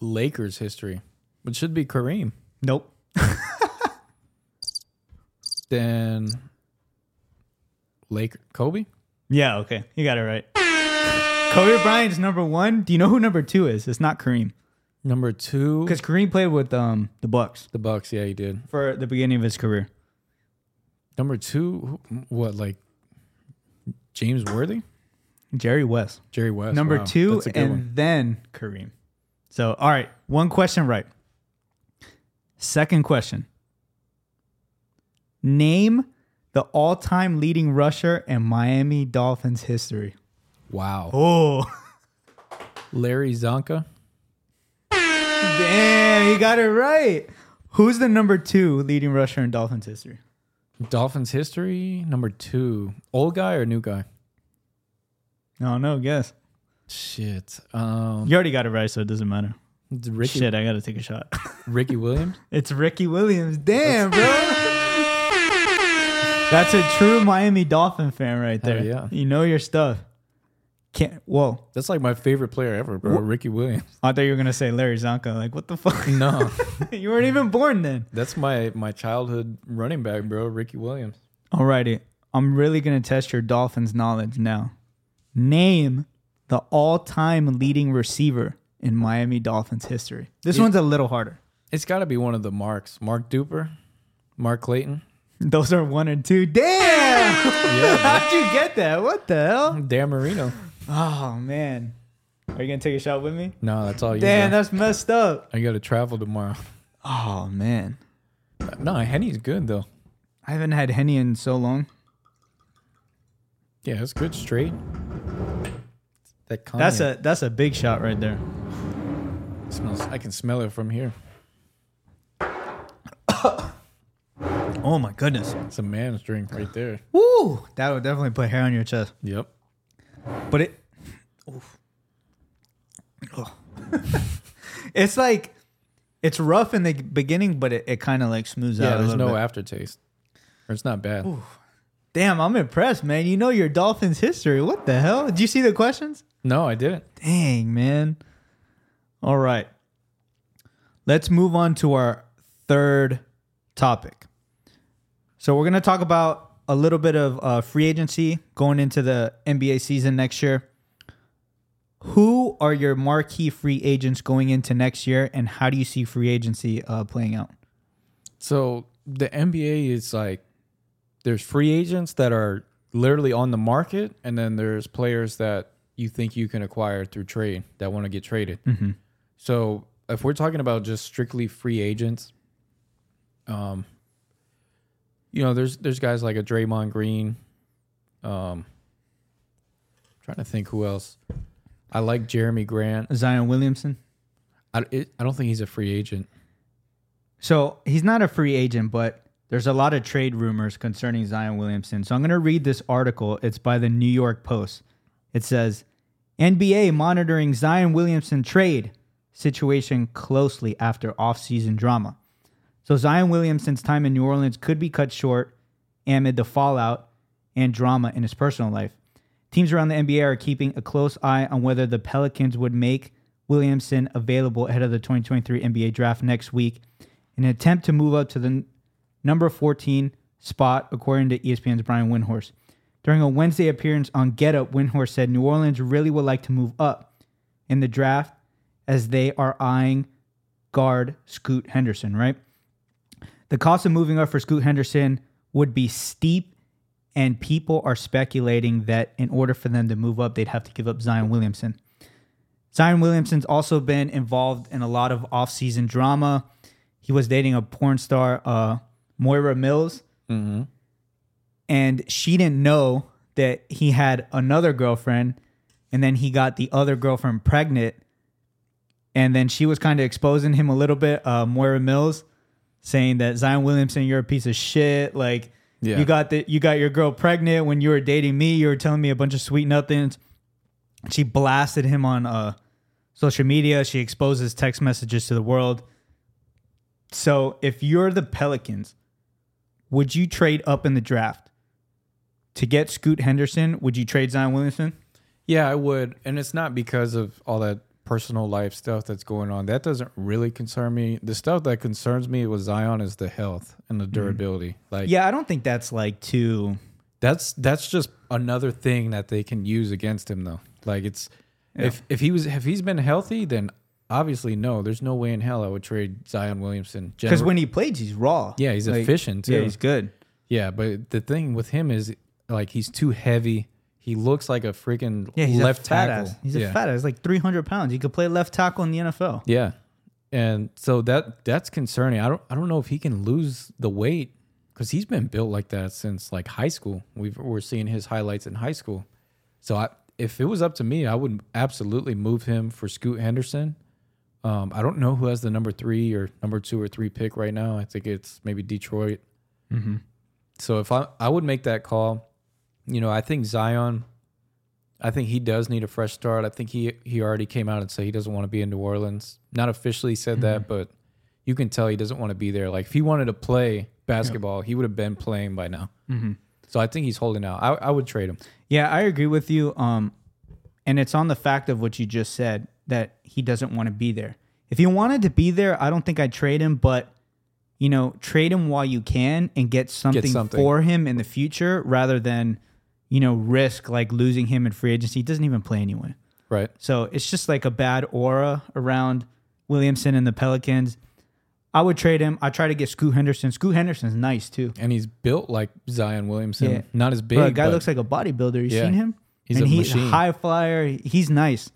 Lakers history. It should be Kareem. Nope. [laughs] Then Laker Kobe? Yeah, okay. You got it right. Kobe Bryant's number one. Do you know who number two is? It's not Kareem. Number 2 Because Kareem played with um the Bucks the Bucks, yeah, he did. for the beginning of his career. Number 2 who- what like James Worthy? Jerry West. Jerry West. number Wow, two, That's a good and one. then Kareem. So, all right. One question right. Second question. Name the all time leading rusher in Miami Dolphins history. Wow. Oh, Larry Csonka? damn. You got it right. Who's the number two leading rusher in Dolphins history? Dolphins history number 2. Old guy or new guy? No, no, guess. Shit. Um You already got it right, so it doesn't matter. it's Ricky Shit, I got to take a shot. [laughs] Ricky Williams? it's Ricky Williams. Damn, bro. That's a true Miami Dolphin fan right Hell there. yeah. You know your stuff. Can't. Whoa. That's like my favorite player ever, bro. Ricky Williams. I thought you were gonna say Larry Csonka. Like, what the fuck? No. [laughs] you weren't even born then. That's my my childhood running back, bro. Ricky Williams. Alrighty, I'm really gonna test your Dolphins knowledge now. Name the all-time leading receiver in Miami Dolphins history. This one's a little harder. It's got to be one of the Marks. Mark Duper, Mark Clayton, Those are one and two. Damn! Yeah, [laughs] How'd you get that? What the hell? Dan Marino. Oh man. Are you gonna take a shot with me? No, that's all you. Damn, bro. that's messed up. I got to travel tomorrow. Oh man. No, Henny's good though. I haven't had Henny in so long. Yeah, it's good straight. That That's a that's a big shot right there. smells. I can smell it from here. [coughs] Oh my goodness. It's a man's drink right there. Woo! That would definitely put hair on your chest. Yep. But it oof. Oh. [laughs] it's like it's rough in the beginning, but it, it kind of like smooths out. Yeah, there's no bit. aftertaste. Or it's not bad. Damn, I'm impressed, man. You know your Dolphins history. What the hell? Did you see the questions? No, I didn't. Dang, man. All right. Let's move on to our third topic. So, we're going to talk about a little bit of uh, free agency going into the NBA season next year. Who are your marquee free agents going into next year, and how do you see free agency uh, playing out? So the NBA is like there's free agents that are literally on the market, and then there's players that you think you can acquire through trade that want to get traded. Mm-hmm. So if we're talking about just strictly free agents, um, you know, there's there's guys like a Draymond Green. Um, trying to think who else. I like Jerami Grant. Zion Williamson. I it, I don't think he's a free agent. So he's not a free agent, but there's a lot of trade rumors concerning Zion Williamson. So I'm going to read this article. It's by the New York Post. It says NBA monitoring Zion Williamson trade situation closely after offseason drama. So Zion Williamson's time in New Orleans could be cut short amid the fallout and drama in his personal life. Teams around the NBA are keeping a close eye on whether the Pelicans would make Williamson available ahead of the 2023 NBA draft next week in an attempt to move up to the number 14 spot, according to ESPN's Brian Windhorst. During a Wednesday appearance on Get Up, Windhorst said New Orleans really would like to move up in the draft as they are eyeing guard Scoot Henderson, right? The cost of moving up for Scoot Henderson would be steep, and people are speculating that in order for them to move up, they'd have to give up Zion Williamson. Zion Williamson's also been involved in a lot of offseason drama. He was dating a porn star, uh, Moriah Mills, and she didn't know that he had another girlfriend, and then he got the other girlfriend pregnant, and then she was kind of exposing him a little bit, uh, Moriah Mills, saying that Zion Williamson, you're a piece of shit. Like Yeah. you got the you got your girl pregnant when you were dating me. You were telling me a bunch of sweet nothings. She blasted him on uh, social media. She exposes text messages to the world. So if you're the Pelicans, would you trade up in the draft to get Scoot Henderson? Would you trade Zion Williamson? Yeah, I would. And it's not because of all that personal life stuff that's going on. That doesn't really concern me. The stuff that concerns me with Zion is the health and the mm. durability. Like Yeah, I don't think that's like too. that's that's just another thing that they can use against him though. Like it's if if he was if he's been healthy, then obviously no, there's no way in hell I would trade Zion Williamson. Because when he plays, he's raw. Yeah, he's efficient, Yeah, too. he's good. yeah, but the thing with him is like he's too heavy. He looks like a freaking Yeah, he's left a fat tackle. ass. He's yeah. a fat ass, like 300 pounds. He could play left tackle in the NFL. Yeah. And so that that's concerning. I don't I don't know if he can lose the weight because he's been built like that since like high school. We've, we're seeing his highlights in high school. So I, if it was up to me, I would absolutely move him for Scoot Henderson. Um, I don't know who has the number three or number two or three pick right now. I think it's maybe Detroit. So if I I would make that call, you know, I think Zion. I think he does need a fresh start. I think he he already came out and said he doesn't want to be in New Orleans. Not officially said that, but you can tell he doesn't want to be there. Like if he wanted to play basketball, he would have been playing by now. So I think he's holding out. I, I would trade him. Yeah, I agree with you. Um, and it's on the fact of what you just said that he doesn't want to be there. If he wanted to be there, I don't think I'd trade him, but you know, trade him while you can and get something, something. for him in the future rather than, you know, risk like losing him in free agency. He doesn't even play anyway. Right. So it's just like a bad aura around Williamson and the Pelicans. I would trade him. I try to get Scoot Henderson. Scoot Henderson's nice too. And he's built like Zion Williamson. Yeah. Not as big. Bro, the guy looks like a bodybuilder. You Yeah. seen him? He's and a he's machine. high flyer. He's nice.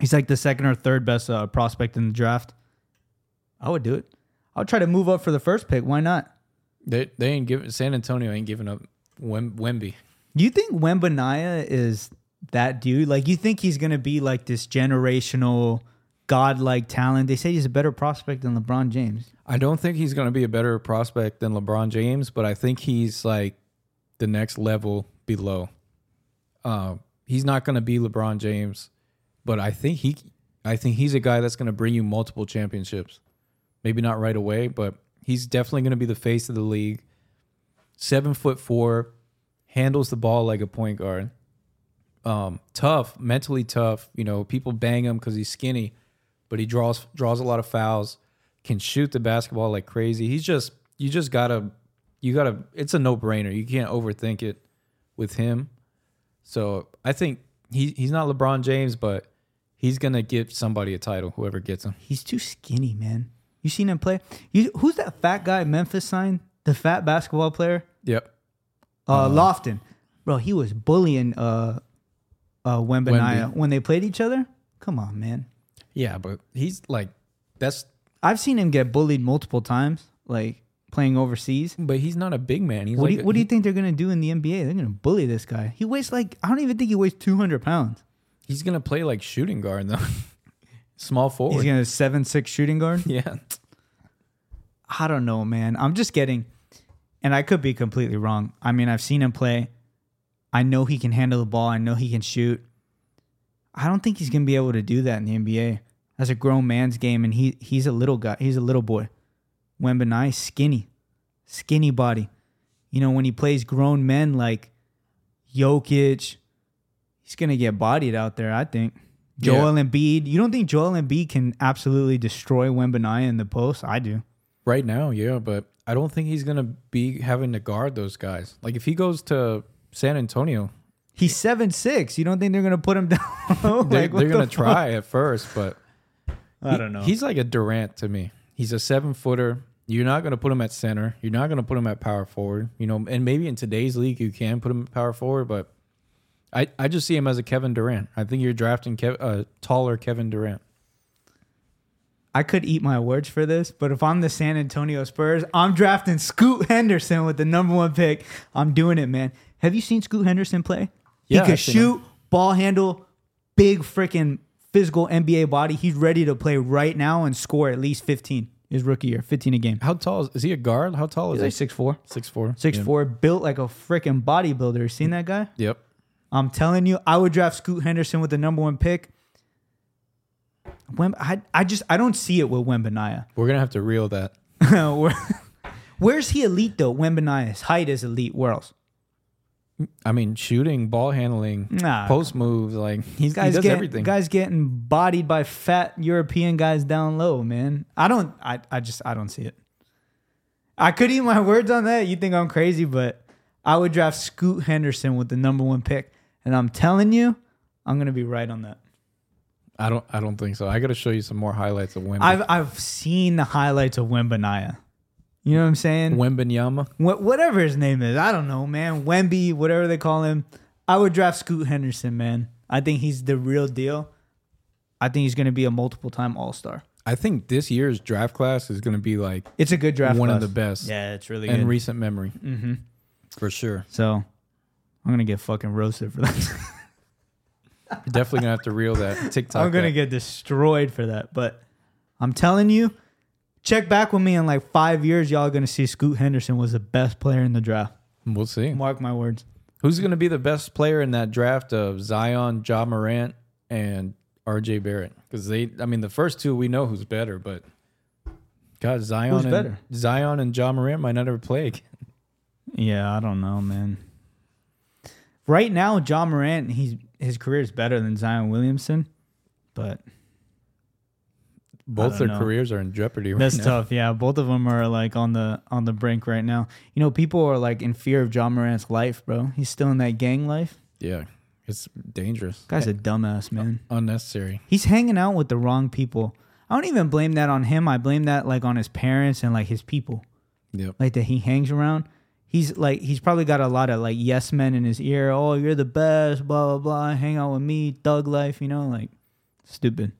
He's like the second or third best uh, prospect in the draft. I would do it. I would try to move up for the first pick. Why not? they they ain't giving San Antonio ain't giving up Wem, Wemby. You think Wembanaya is that dude? Like, you think he's gonna be like this generational, godlike talent? They say he's a better prospect than LeBron James. I don't think he's going to be a better prospect than LeBron James, but I think he's like the next level below. Uh, he's not going to be LeBron James, but I think he, I think he's a guy that's going to bring you multiple championships. Maybe not right away, but he's definitely going to be the face of the league. Seven foot four, handles the ball like a point guard. Um, tough, mentally tough. You know, people bang him because he's skinny, but he draws draws a lot of fouls can shoot the basketball like crazy. He's just you just gotta you gotta it's a no brainer. You can't overthink it with him. So I think he he's not LeBron James, but he's gonna give somebody a title, whoever gets him. He's too skinny, man. You seen him play? You, who's that fat guy Memphis signed? The fat basketball player? Yep. Uh, Lofton. Bro, he was bullying uh, uh, Wembanaya Wemby. when they played each other. Come on, man. Yeah, but he's like that's I've seen him get bullied multiple times, like playing overseas. but he's not a big man. He's What, like do you, what do you think they're gonna do in the NBA? They're gonna bully this guy. He weighs like I don't even think he weighs two hundred pounds. he's gonna play like shooting guard though. [laughs] Small forward. He's gonna seven six shooting guard. [laughs] yeah. I don't know, man. I'm just getting, and I could be completely wrong. I mean, I've seen him play. I know he can handle the ball. I know he can shoot. I don't think he's gonna be able to do that in the NBA. That's a grown man's game, and he he's a little guy. He's a little boy. Wembanai, skinny, skinny body. You know, when he plays grown men like Jokic, he's gonna get bodied out there. I think. Joel Embiid. You don't think Joel Embiid can absolutely destroy Wembanaya in the post? I do. Right now, yeah, but I don't think he's gonna be having to guard those guys. Like if he goes to San Antonio, He's seven six. You don't think they're gonna put him [laughs] down? they're, Like, they're the gonna fuck? try at first, but I he- don't know. He's like a Durant to me. He's a seven footer. You're not gonna put him at center. You're not gonna put him at power forward. You know, and maybe in today's league you can put him at power forward, but I, I just see him as a Kevin Durant. I think you're drafting Kev, uh, taller Kevin Durant. I could eat my words for this, but if I'm the San Antonio Spurs, I'm drafting Scoot Henderson with the number one pick. I'm doing it, man. Have you seen Scoot Henderson play? Yeah, he could I've him. shoot, ball handle, big freaking physical NBA body. He's ready to play right now and score at least 15 his rookie year, 15 a game. How tall is, is he? A guard? How tall is He's he? like 6'4. Six four. 6'4, built like a freaking bodybuilder. Seen mm. that guy? Yep. I'm telling you, I would draft Scoot Henderson with the number one pick. Wem- I, I just I don't see it with Wembanaya. [laughs] We're gonna have to reel that. Where's he elite though? Wembanaya's height is elite. Where else? I mean, shooting, ball handling, Nah, post moves, like he's, he guys does get everything. guys getting bodied by fat European guys down low, man. I don't. I I just I don't see it. I could eat my words on that. You think I'm crazy, but I would draft Scoot Henderson with the number one pick, and I'm telling you, I'm gonna be right on that. I don't. I don't think so. I got to show you some more highlights of Wemby. I've I've seen the highlights of Wembanaya. You know what I'm saying? Wembanyama. Wh- whatever his name is, I don't know, man. Wemby, whatever they call him. I would draft Scoot Henderson, man. I think he's the real deal. I think he's going to be a multiple time All Star. I think this year's draft class is going to be like It's a good draft. one class. of the best Yeah, it's really in good. recent memory, hmm for sure. So I'm gonna get fucking roasted for that. [laughs] You're definitely gonna have to reel that TikTok. I'm gonna that. get destroyed for that. But I'm telling you, check back with me in like five years. Y'all are gonna see Scoot Henderson was the best player in the draft. We'll see. Mark my words. Who's gonna be the best player in that draft of Zion, Ja Morant, and R.J. Barrett? Because they, I mean, the first two we know who's better, but God, Zion Who's and better? Zion and Ja Morant might not ever play again. Yeah, I don't know, man. Right now, Ja Morant, he's his career is better than Zion Williamson, but Both their know. careers are in jeopardy right now. that's now. tough. Yeah, both of them are like on the on the brink right now. You know, people are like in fear of Ja Morant's life, bro. He's still in that gang life. Yeah, it's dangerous. Guy's a dumbass, man. unnecessary. He's hanging out with the wrong people. I don't even blame that on him. I blame that like on his parents and like his people. Yep. like that he hangs around. He's like he's probably got a lot of like yes men in his ear. Oh, you're the best. Blah blah blah. Hang out with me, thug life. You know, like stupid.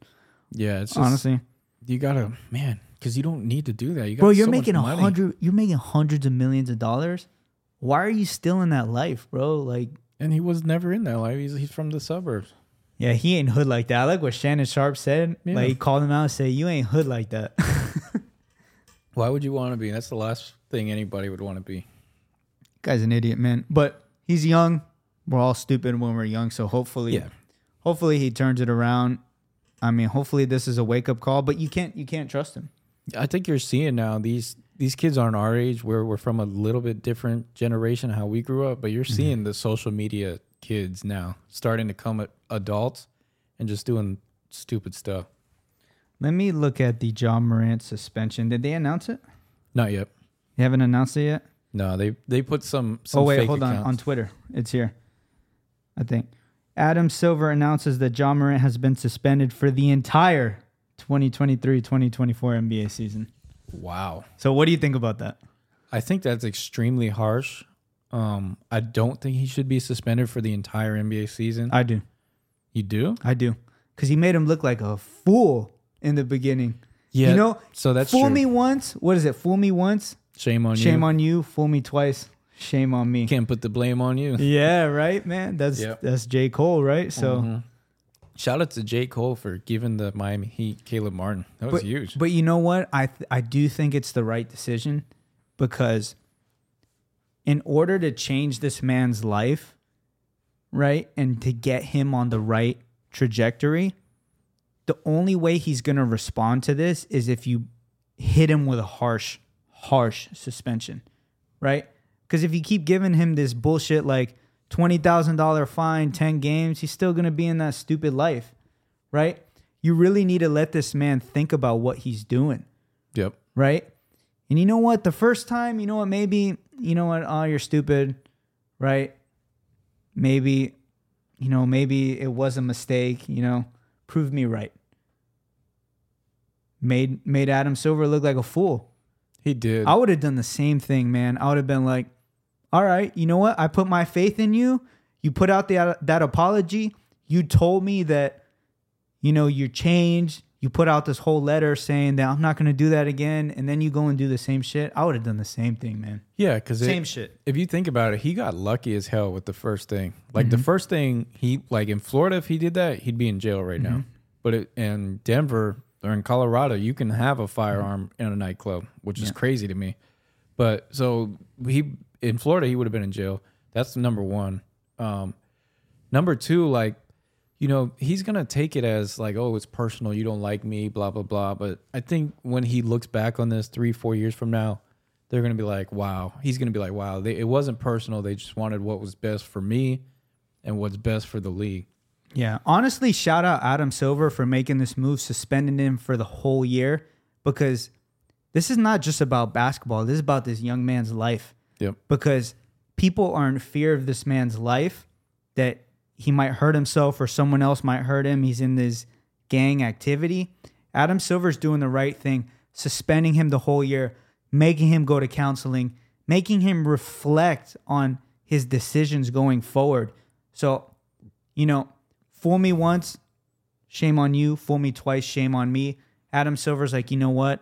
Yeah, it's just, honestly, you gotta man, because you don't need to do that. You got bro, you're so making a hundred. You're making hundreds of millions of dollars. Why are you still in that life, bro? Like, and he was never in that life. He's he's from the suburbs. yeah, he ain't hood like that. I like what Shannon Sharpe said. Yeah. Like he called him out and said, "You ain't hood like that." [laughs] Why would you want to be? That's the last thing anybody would want to be. Guy's an idiot, man. But he's young. We're all stupid when we're young. So hopefully, Yeah. hopefully he turns it around. I mean, hopefully this is a wake up call. But you can't you can't trust him. I think you're seeing now these these kids aren't our age. Where we're from a little bit different generation, how we grew up. But you're mm-hmm. seeing the social media kids now starting to come at adults and just doing stupid stuff. Let me look at the Ja Morant suspension. Did they announce it? Not yet. They haven't announced it yet. No, they they put some. some oh wait, fake hold on. On Twitter, it's here. I think Adam Silver announces that Ja Morant has been suspended for the entire 2023-2024 NBA season. Wow. So what do you think about that? I think that's extremely harsh. Um, I don't think he should be suspended for the entire NBA season. I do. you do? I do. Cuz he made him look like a fool in the beginning. Yeah. You know, so that's fool true. me once. What is it? Fool me once. Shame on you. Shame on you. Fool me twice. Shame on me. Can't put the blame on you. [laughs] Yeah, right, man. That's Yep. that's J. Cole, right? So Mhm. shout out to J. Cole for giving the Miami Heat Caleb Martin. That was but, huge. But you know what? I th- I do think it's the right decision because in order to change this man's life, right, and to get him on the right trajectory, the only way he's going to respond to this is if you hit him with a harsh harsh suspension, right? Cuz if you keep giving him this bullshit like twenty thousand dollar fine, ten games, he's still gonna be in that stupid life, right? You really need to let this man think about what he's doing, Yep. right? And you know what? The first time, you know what? Maybe you know what? Oh, you're stupid, right? Maybe, you know, maybe it was a mistake. You know, prove me right. Made made Adam Silver look like a fool. He did. I would have done the same thing, man. I would have been like, "All right, you know what? I put my faith in you. You put out the, that apology. You told me that, you know, you changed. You put out this whole letter saying that I'm not going to do that again, and then you go and do the same shit. I would have done the same thing, man. yeah, because Same shit. if you think about it, he got lucky as hell with the first thing. Like Mm-hmm. the first thing he like in Florida, if he did that, he'd be in jail right Mm-hmm. now. But it, in Denver or in Colorado, you can have a Mm-hmm. firearm in a nightclub, which is crazy to me. But so he in Florida, he would have been in jail. That's number one. Um, number two, like you know, he's gonna take it as like, oh, it's personal. You don't like me, blah blah blah. But I think when he looks back on this three, four years from now, they're gonna be like, wow. He's gonna be like, wow. They, it wasn't personal. They just wanted what was best for me, and what's best for the league. Yeah. Honestly, shout out Adam Silver for making this move, suspending him for the whole year because this is not just about basketball. This is about this young man's life. Yep. Because people are in fear of this man's life that he might hurt himself or someone else might hurt him. He's in this gang activity. Adam Silver's doing the right thing, suspending him the whole year, making him go to counseling, making him reflect on his decisions going forward. So, you know, fool me once, shame on you. Fool me twice, shame on me. Adam Silver's like, you know what?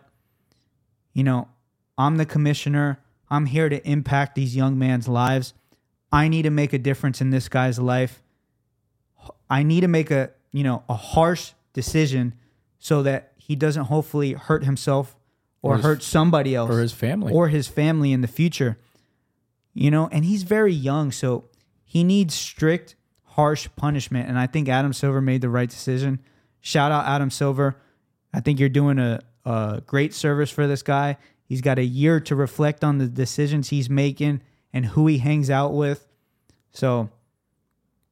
You know, I'm the commissioner. I'm here to impact these young man's lives. I need to make a difference in this guy's life. I need to make a, you know, a harsh decision so that he doesn't hopefully hurt himself or, Or his- hurt somebody else Or his family. or his family in the future. You know, and he's very young, so he needs strict, harsh punishment. And I think Adam Silver made the right decision. Shout out Adam Silver. I think you're doing a, a great service for this guy. He's got a year to reflect on the decisions he's making and who he hangs out with. So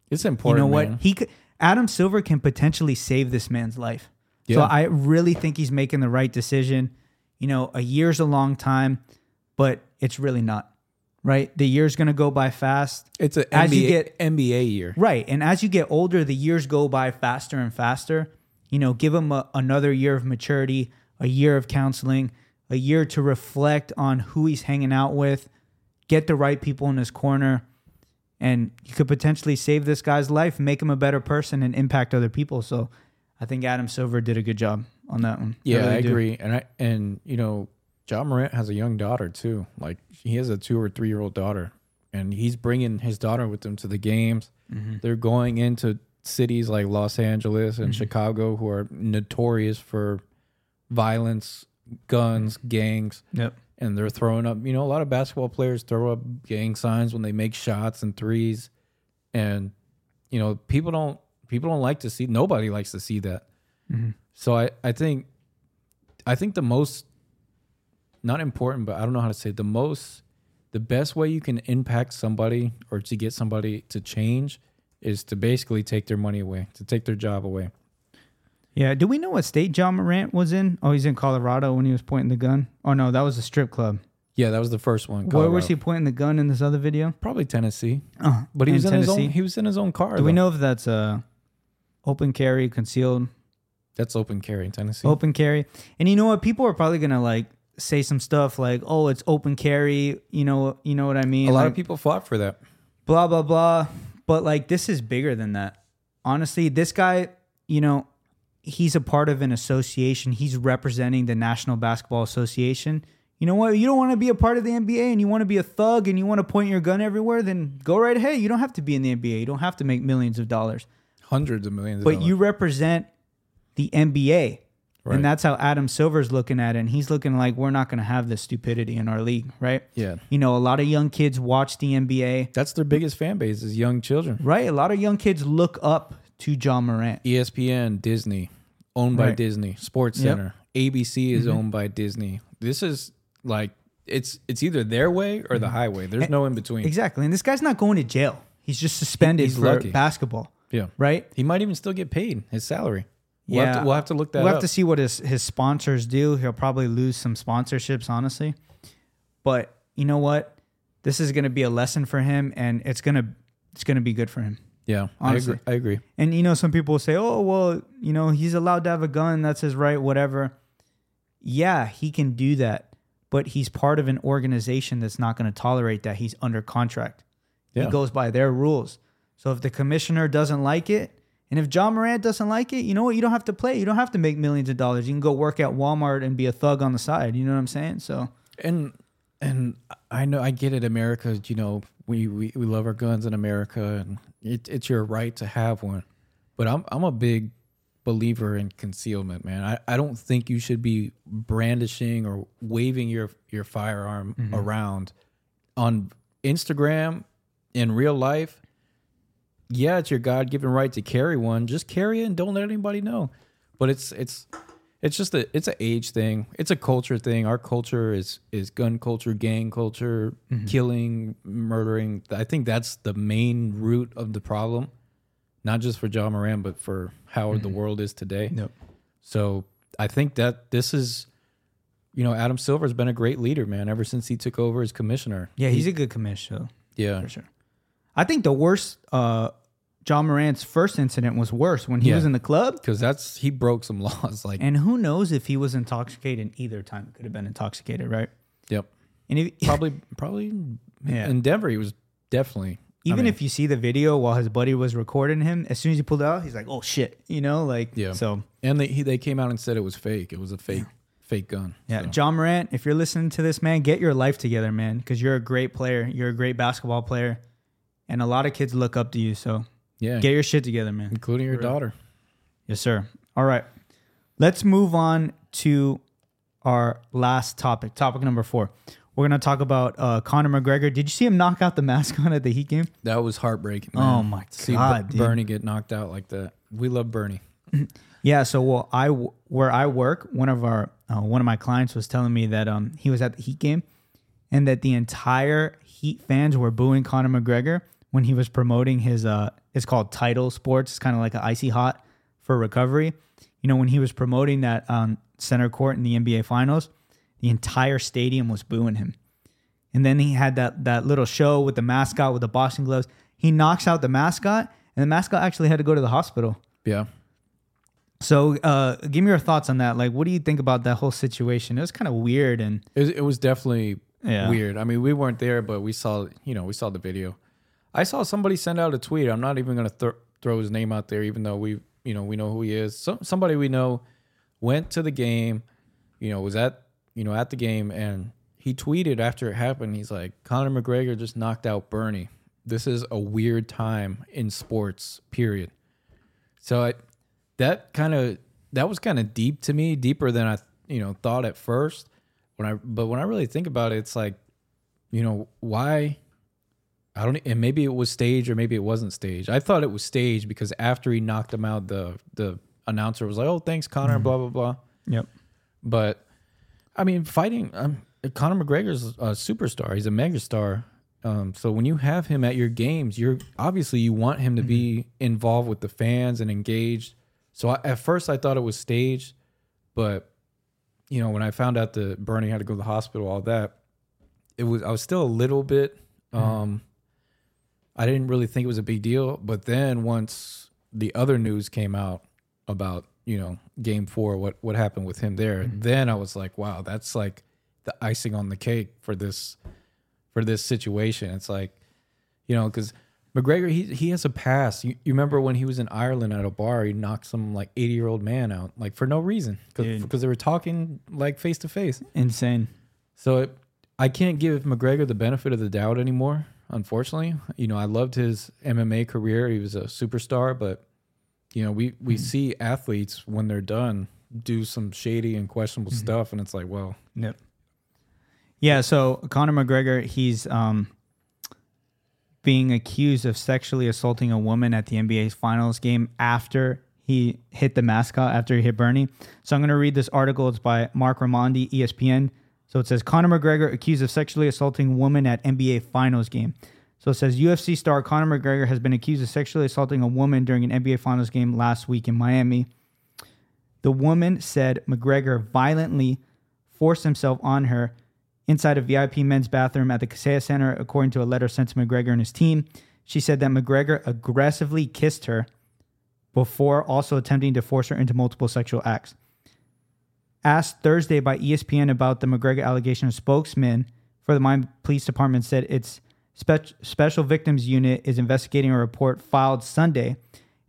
it's important. you know what? man. He could, Adam Silver can potentially save this man's life. So I really think he's making the right decision. You know, a year's a long time, but it's really not. Right? The year's going to go by fast. It's an as NBA, you get- NBA year. Right. And as you get older, the years go by faster and faster. You know, give him a, another year of maturity, a year of counseling, a year to reflect on who he's hanging out with, get the right people in his corner, and you could potentially save this guy's life, make him a better person, and impact other people. So I think Adam Silver did a good job on that one. Yeah, I, really do. agree. And I and you know, Ja Morant has a young daughter too. Like he has a two or three year old daughter, and he's bringing his daughter with him to the games. Mm-hmm. They're going into cities like Los Angeles and Chicago, who are notorious for violence, guns, gangs, Yep. and they're throwing up. You know, a lot of basketball players throw up gang signs when they make shots and threes, and you know, people don't people don't like to see. Nobody likes to see that. So I I think I think the most not important, but I don't know how to say it, the most the best way you can impact somebody or to get somebody to change is to basically take their money away, to take their job away. Yeah. Do we know what state Ja Morant was in? Oh, he's in Colorado when he was pointing the gun. Oh no, that was a strip club. Yeah, that was the first one. Where was he pointing the gun in this other video? Probably Tennessee, Oh, but he was in his Tennessee. own. He was in his own car. Do we know if that's uh, open carry, concealed, That's open carry in Tennessee. open carry? And you know what? People are probably gonna like say some stuff like, "Oh, it's open carry." You know, you know what I mean? A lot Like, of people fought for that. blah blah blah. But like, this is bigger than that. Honestly, this guy, you know, he's a part of an association. He's representing the National Basketball Association. You know what? You don't want to be a part of the NBA and you want to be a thug and you want to point your gun everywhere, then go right ahead. You don't have to be in the NBA. You don't have to make millions of dollars. Hundreds of millions. Of But dollars. you represent the NBA. Right. And that's how Adam Silver's looking at it. And he's looking like we're not going to have this stupidity in our league, right? yeah, You know, a lot of young kids watch the NBA, that's their biggest fan base is young children. right? A lot of young kids look up to Ja Morant. ESPN, Disney, owned by Right. Disney, Sports Yep. Mm-hmm. Center, ABC is owned by Disney. This is like it's it's either their way or the highway. There's no in between. Exactly. And this guy's not going to jail. He's just suspended He's for lucky. basketball, Yeah. right? He might even still get paid his salary. We'll have Yeah. to, we'll have to look that we'll up. have to see what his his sponsors do. He'll probably lose some sponsorships, honestly. But you know what? This is going to be a lesson for him, and it's gonna it's gonna be good for him. yeah, I agree. I agree. And you know, some people will say, "Oh, well, you know, he's allowed to have a gun. That's his right. Whatever." Yeah, he can do that, but he's part of an organization that's not going to tolerate that. He's under contract. Yeah. He goes by their rules. So if the commissioner doesn't like it, and if Ja Morant doesn't like it, you know what? You don't have to play. You don't have to make millions of dollars. You can go work at Walmart and be a thug on the side. You know what I'm saying? So And and I know I get it. America, you know, we we, we love our guns in America, and it, it's your right to have one. But I'm I'm a big believer in concealment, man. I, I don't think you should be brandishing or waving your your firearm mm-hmm. around on Instagram in real life. Yeah, it's your God given right to carry one. Just carry it and don't let anybody know. But it's it's it's just a it's an age thing. It's a culture thing. Our culture is is gun culture, gang culture, mm-hmm. killing, murdering. I think that's the main root of the problem. Not just for John Moran, but for how mm-hmm. the world is today. Yep. So I think that this is, you know, Adam Silver's been a great leader, man, ever since he took over as commissioner. yeah, he's a good commissioner. Yeah. for sure. I think the worst, uh, Ja Morant's first incident was worse when he Yeah. was in the club. Because that's he broke some [laughs] laws. Like, And who knows if he was intoxicated either time? It could have been intoxicated, right? yep. And if, [laughs] Probably, probably Yeah. in Denver, he was definitely. I even mean, if you see the video while his buddy was recording him, as soon as he pulled out, he's like, "Oh shit," you know, like Yeah. So and they he, they came out and said it was fake. It was a fake fake gun. yeah, So, Ja Morant, if you're listening to this, man, get your life together, man, because you're a great player. You're a great basketball player, and a lot of kids look up to you. So yeah, get your shit together, man. including your daughter. Yes, sir. All right. Let's move on to our last topic, topic number four. We're going to talk about uh, Conor McGregor. Did you see him knock out the [laughs] mascot at the Heat game? That was heartbreaking. Oh, man. my See God, B-. Burnie get knocked out like that. We love Burnie. [laughs] Yeah. So, well, I where I work, one of our uh, one of my clients was telling me that um he was at the Heat game, and that the entire Heat fans were booing Conor McGregor when he was promoting his uh it's called Title Sports. It's kind of like an icy hot for recovery. You know, when he was promoting that um center court in the NBA Finals, the entire stadium was booing him. And then he had that that little show with the mascot with the boxing gloves. He knocks out the mascot, and the mascot actually had to go to the hospital. Yeah. So, uh, give me your thoughts on that. Like, what do you think about that whole situation? It was kind of weird, and It, it was definitely Yeah. weird. I mean, we weren't there, but we saw, you know, we saw the video. I saw somebody send out a tweet. I'm not even going to th- throw his name out there, even though we, you know, we know who he is. So, somebody we know went to the game, you know, was at, you know, at the game, and he tweeted after it happened. He's like, Conor McGregor just knocked out Burnie. This is a weird time in sports. Period. So I, that kind of that was kind of deep to me, deeper than I you know thought at first. When I but when I really think about it, it's like, you know, why? I don't. And maybe it was staged, or maybe it wasn't staged. I thought it was staged because after he knocked him out, the the announcer was like, "Oh, thanks, Conor," blah blah blah. yep, But I mean, fighting um, Conor McGregor's a superstar. He's a megastar. Um, so when you have him at your games, you're obviously you want him to be involved with the fans and engaged. So I, at first I thought it was staged, but you know when I found out that Burnie had to go to the hospital, all that, it was I was still a little bit. Um, I didn't really think it was a big deal, but then once the other news came out about you know game four, what what happened with him there, mm-hmm. then I was like, wow, that's like the icing on the cake for this for this situation. It's like you know because McGregor he he has a past. You, you remember when he was in Ireland at a bar, he knocked some like eighty year old man out like for no reason because they were talking like face to face. insane. So it, I can't give McGregor the benefit of the doubt anymore. Unfortunately, you know I loved his MMA career. He was a superstar, but you know we we see athletes when they're done do some shady and questionable stuff, and it's like, well, Yep. Yeah. So Conor McGregor, he's um being accused of sexually assaulting a woman at the NBA Finals game after he hit the mascot after he hit Burnie. So I'm going to read this article. It's by Marc Raimondi, ESPN. So it says Conor McGregor accused of sexually assaulting woman at NBA Finals game. So it says UFC star Conor McGregor has been accused of sexually assaulting a woman during an NBA Finals game last week in Miami. The woman said McGregor violently forced himself on her inside a VIP men's bathroom at the Kaseya Center, according to a letter sent to McGregor and his team. She said that McGregor aggressively kissed her before also attempting to force her into multiple sexual acts. Asked Thursday by ESPN about the McGregor allegation, a spokesman for the Miami Police Department said its spe- Special Victims Unit is investigating a report filed Sunday,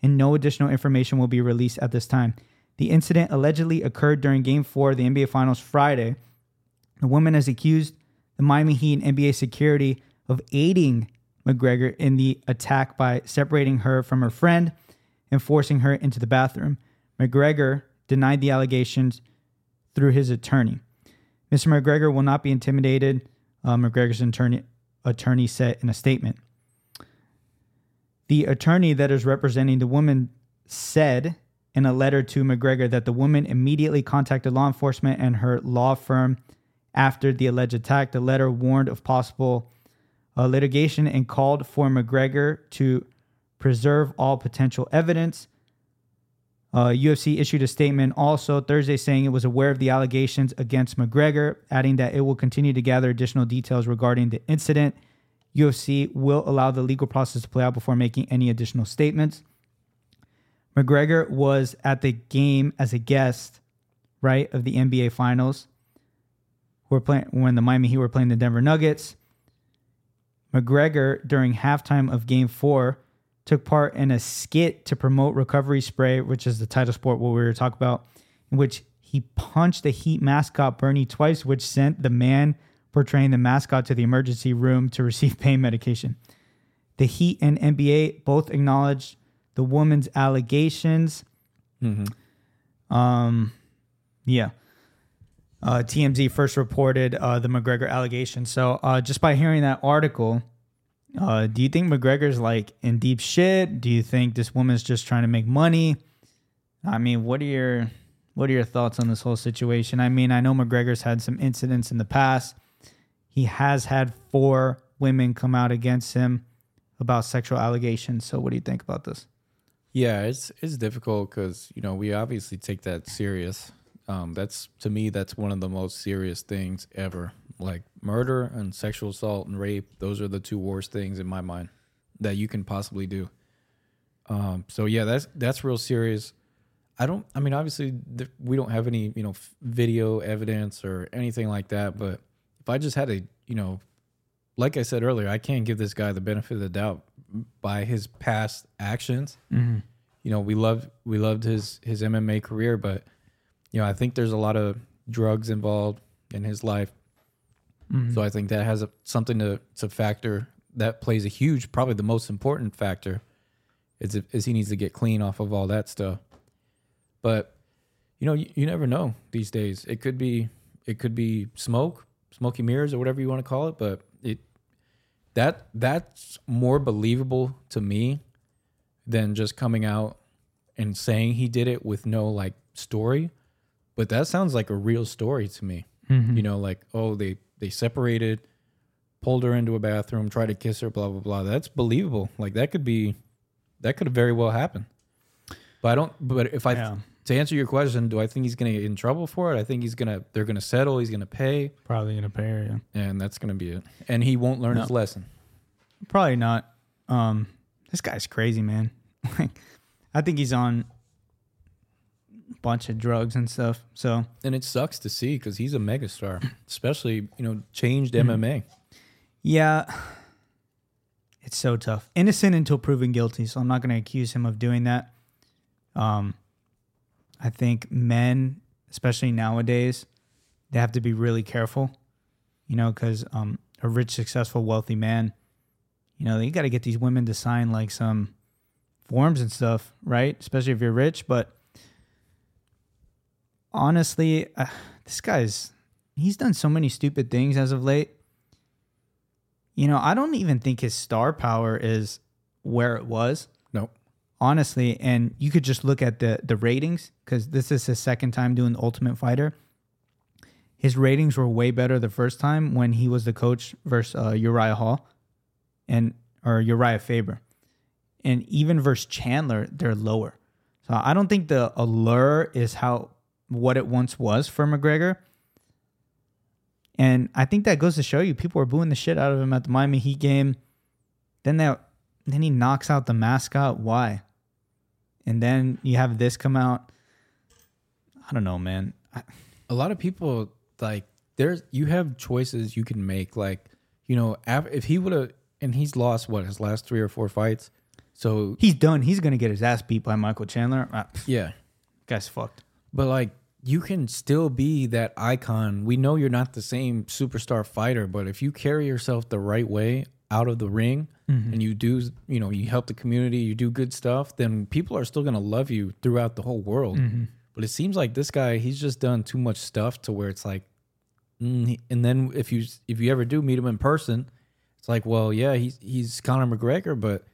and no additional information will be released at this time. The incident allegedly occurred during Game 4 of the NBA Finals Friday. The woman has accused the Miami Heat and NBA security of aiding McGregor in the attack by separating her from her friend and forcing her into the bathroom. McGregor denied the allegations through his attorney. Mr. McGregor will not be intimidated, uh, McGregor's attorney, attorney said in a statement. The attorney that is representing the woman said in a letter to McGregor that the woman immediately contacted law enforcement and her law firm after the alleged attack. The letter warned of possible uh, litigation and called for McGregor to preserve all potential evidence. Uh, UFC issued a statement also Thursday saying it was aware of the allegations against McGregor, adding that it will continue to gather additional details regarding the incident. UFC will allow the legal process to play out before making any additional statements. McGregor was at the game as a guest, right, of the NBA Finals. We're playing when the Miami Heat were playing the Denver Nuggets. McGregor, during halftime of Game Four, took part in a skit to promote Recovery Spray, which is the title sport what we were talking about, in which he punched the Heat mascot Burnie twice, which sent the man portraying the mascot to the emergency room to receive [laughs] pain medication. The Heat and NBA both acknowledged the woman's allegations. Um, yeah. Uh, TMZ first reported uh, the McGregor allegation. So uh, just by hearing that article, uh, do you think McGregor's like in deep shit? Do you think this woman's just trying to make money? I mean, what are your what are your thoughts on this whole situation? I mean, I know McGregor's had some incidents in the past. He has had four women come out against him about sexual allegations. So, what do you think about this? Yeah, it's it's difficult because you know we obviously take that serious. Um, that's to me that's one of the most serious things ever. Like murder and sexual assault and rape, those are the two worst things in my mind that you can possibly do. Um, so yeah, that's that's real serious. I don't. I mean, obviously th- we don't have any you know f- video evidence or anything like that. But if I just had a you know, like I said earlier, I can't give this guy the benefit of the doubt by his past actions you know we loved we loved his his MMA career, but you know I think there's a lot of drugs involved in his life, mm-hmm. so I think that has a, something to to factor that plays a huge, probably the most important factor, is if, is he needs to get clean off of all that stuff. But you know you, you never know these days. It could be it could be smoke, smoky mirrors, or whatever you want to call it, but it that that's more believable to me than just coming out and saying he did it with no like story. But that sounds like a real story to me. You know, like oh they they separated, pulled her into a bathroom, tried to kiss her, blah blah blah. That's believable. Like that could be, that could have very well happened. But I don't. But if I Yeah. to answer your question, do I think he's gonna get in trouble for it? I think he's gonna they're gonna settle. He's gonna pay, Probably gonna pair, yeah. and that's gonna be it. And he won't learn No. his lesson. Probably not. Um, this guy's crazy, man. [laughs] Like, I think he's on bunch of drugs and stuff. So And it sucks to see because he's a megastar, [clears throat] especially you know changed Mm-hmm. MMA. yeah, it's so tough. Innocent until proven guilty. So I'm not going to accuse him of doing that. Um, I think men, especially nowadays, they have to be really careful. You know, because um, a rich, successful, wealthy man, you know, you got to get these women to sign like some forms and stuff, right? Especially if you're rich. But honestly, uh, this guy's he's done so many stupid things as of late. You know, I don't even think his star power is where it was, Nope. honestly. And you could just look at the the ratings because this is his second time doing the Ultimate Fighter. His ratings were way better the first time when he was the coach versus uh, Uriah Hall, and or Urijah Faber, and even versus Chandler, they're lower. So I don't think the allure is how what it once was for McGregor. And I think that goes to show you people were booing the shit out of him at the Miami Heat game. Then that then he knocks out the mascot. Why? And then you have this come out. I don't know, man. I, a lot of people like there's you have choices you can make. Like you know, if he would have and he's lost what his last three or four fights, so he's done. He's gonna get his ass beat by Michael Chandler. Ah, yeah. guy's fucked. But like you can still be that icon. We know you're not the same superstar fighter, but if you carry yourself the right way out of the ring and you do, you know, you help the community, you do good stuff, then people are still going to love you throughout the whole world. But it seems like this guy, he's just done too much stuff to where it's like mm, and then if you if you ever do meet him in person, it's like, well, yeah, he's he's Conor McGregor, but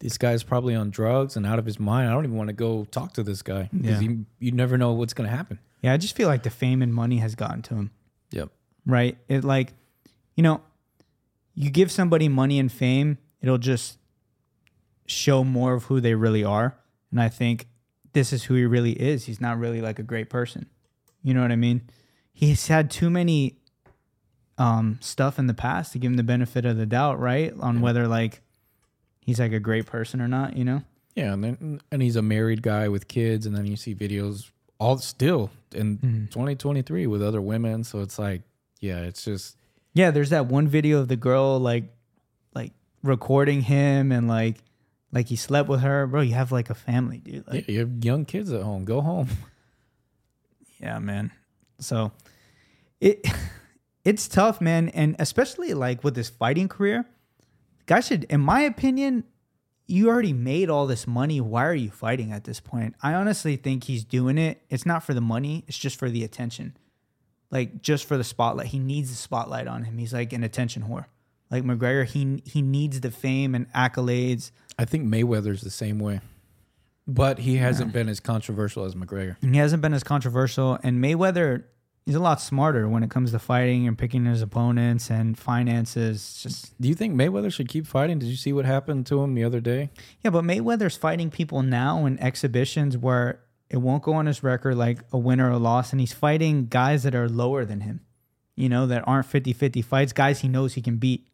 this guy's probably on drugs and out of his mind. I don't even want to go talk to this guy because Yeah. you, you never know what's going to happen. Yeah, I just feel like the fame and money has gotten to him. Yep. right? It like, you know, you give somebody money and fame, it'll just show more of who they really are. And I think this is who he really is. He's not really like a great person. You know what I mean? He's had too many um stuff in the past to give him the benefit of the doubt, right? On whether like he's like a great person or not, you know? Yeah, and then and he's a married guy with kids, and then you see videos all still in mm-hmm. 2023 with other women. So it's like, yeah, it's just Yeah, there's that one video of the girl like like recording him and like like he slept with her. Bro, you have like a family, dude. yeah, you have young kids at home. Go home. [laughs] yeah, man. So it [laughs] it's tough, man, and especially like with this fighting career, guy should in my opinion, you already made all this money. Why are you fighting at this point? I honestly think he's doing it. It's not for the money, it's just for the attention. Like just for the spotlight. He needs the spotlight on him. He's like an attention whore. Like McGregor, he he needs the fame and accolades. I think Mayweather's the same way, but he hasn't been as controversial as McGregor. He hasn't been as controversial. And Mayweather, he's a lot smarter when it comes to fighting and picking his opponents and finances. Just Do you think Mayweather should keep fighting? Did you see what happened to him the other day? yeah, but Mayweather's fighting people now in exhibitions where it won't go on his record like a win or a loss, and he's fighting guys that are lower than him. You know, that aren't 50-50 fights, guys he knows he can beat.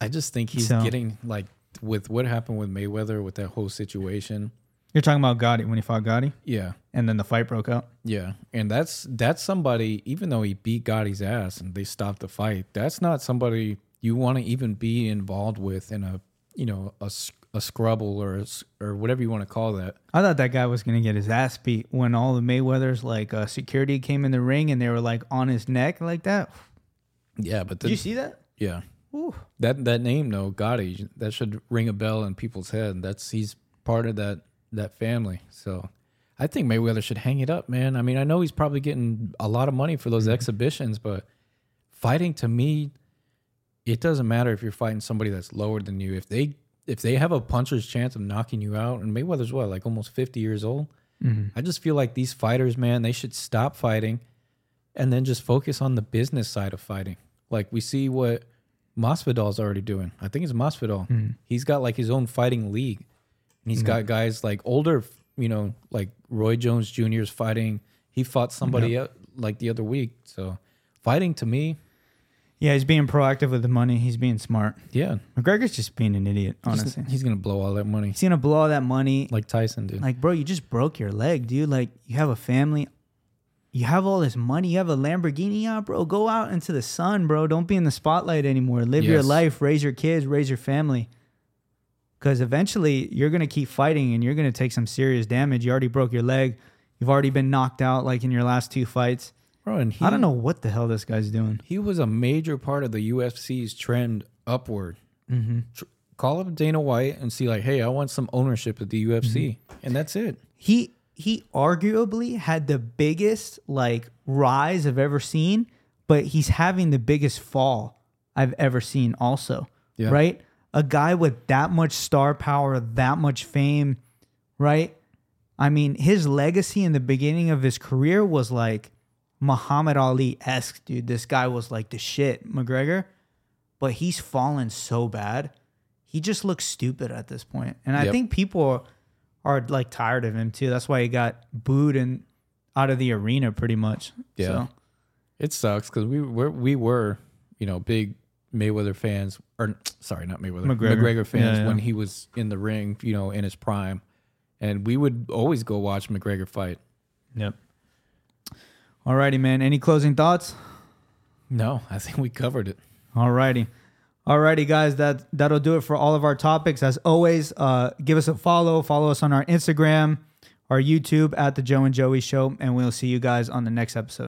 I just think he's So- getting like with what happened with Mayweather with that whole situation. You're talking about Gotti when he fought Gotti, Yeah. and then the fight broke out. Yeah, and that's that's somebody. Even though he beat Gotti's ass and they stopped the fight, that's not somebody you want to even be involved with in a you know a, s- a scrubble or a s or whatever you want to call that. I thought that guy was gonna get his ass beat when all the Mayweather's like uh, security came in the ring and they were like on his neck like that. Yeah, but Did you see that? yeah Ooh. that that name though Gotti that should ring a bell in people's head. That's he's part of that that family. So I think Mayweather should hang it up, man. I mean, I know he's probably getting a lot of money for those mm-hmm. exhibitions, but fighting to me, it doesn't matter if you're fighting somebody that's lower than you. If they if they have a puncher's chance of knocking you out, and Mayweather's what like almost fifty years old. Mm-hmm. I just feel like these fighters, man, they should stop fighting and then just focus on the business side of fighting. Like we see what Masvidal's already doing. I think it's Masvidal. Mm-hmm. He's got like his own fighting league. And he's mm-hmm. got guys like older, you know, like Roy Jones Jr.'s fighting. He fought somebody el- like the other week. So fighting to me, Yeah, he's being proactive with the money. He's being smart. yeah, McGregor's just being an idiot, honestly. he's gonna blow all that money He's gonna blow all that money. like Tyson did. Like, bro, you just broke your leg, dude. Like, you have a family. You have all this money. You have a Lamborghini out, bro. Go out into the sun, bro. Don't be in the spotlight anymore. Live your life, raise your kids, raise your family. Because eventually you're going to keep fighting and you're going to take some serious damage. You already broke your leg. You've already been knocked out, like in your last two fights. Bro, and he, I don't know what the hell this guy's doing. He was a major part of the UFC's trend upward. Mm-hmm. Tr- Call up Dana White and see like, hey, I want some ownership of the UFC, and that's it. he he arguably had the biggest like rise I've ever seen, but he's having the biggest fall I've ever seen also. Yeah. Right? A guy with that much star power, that much fame, right? I mean, his legacy in the beginning of his career was like Muhammad Ali esque, dude. This guy was like the shit. McGregor, but he's fallen so bad. He just looks stupid at this point. And I Yep. think people are like tired of him too. That's why he got booed and out of the arena pretty much. Yeah. So, It sucks because we were we were you know big Mayweather fans or sorry not Mayweather McGregor. McGregor, fans Yeah, yeah. when he was in the ring you know in his prime, and we would always go watch McGregor fight. yep. Alrighty, man. Any closing thoughts? No, I think we covered it. Alrighty. Alrighty, guys. That that'll do it for all of our topics. As always, uh, give us a follow. Follow us on our Instagram, our YouTube at the Joe and Joey Show, and we'll see you guys on the next episode.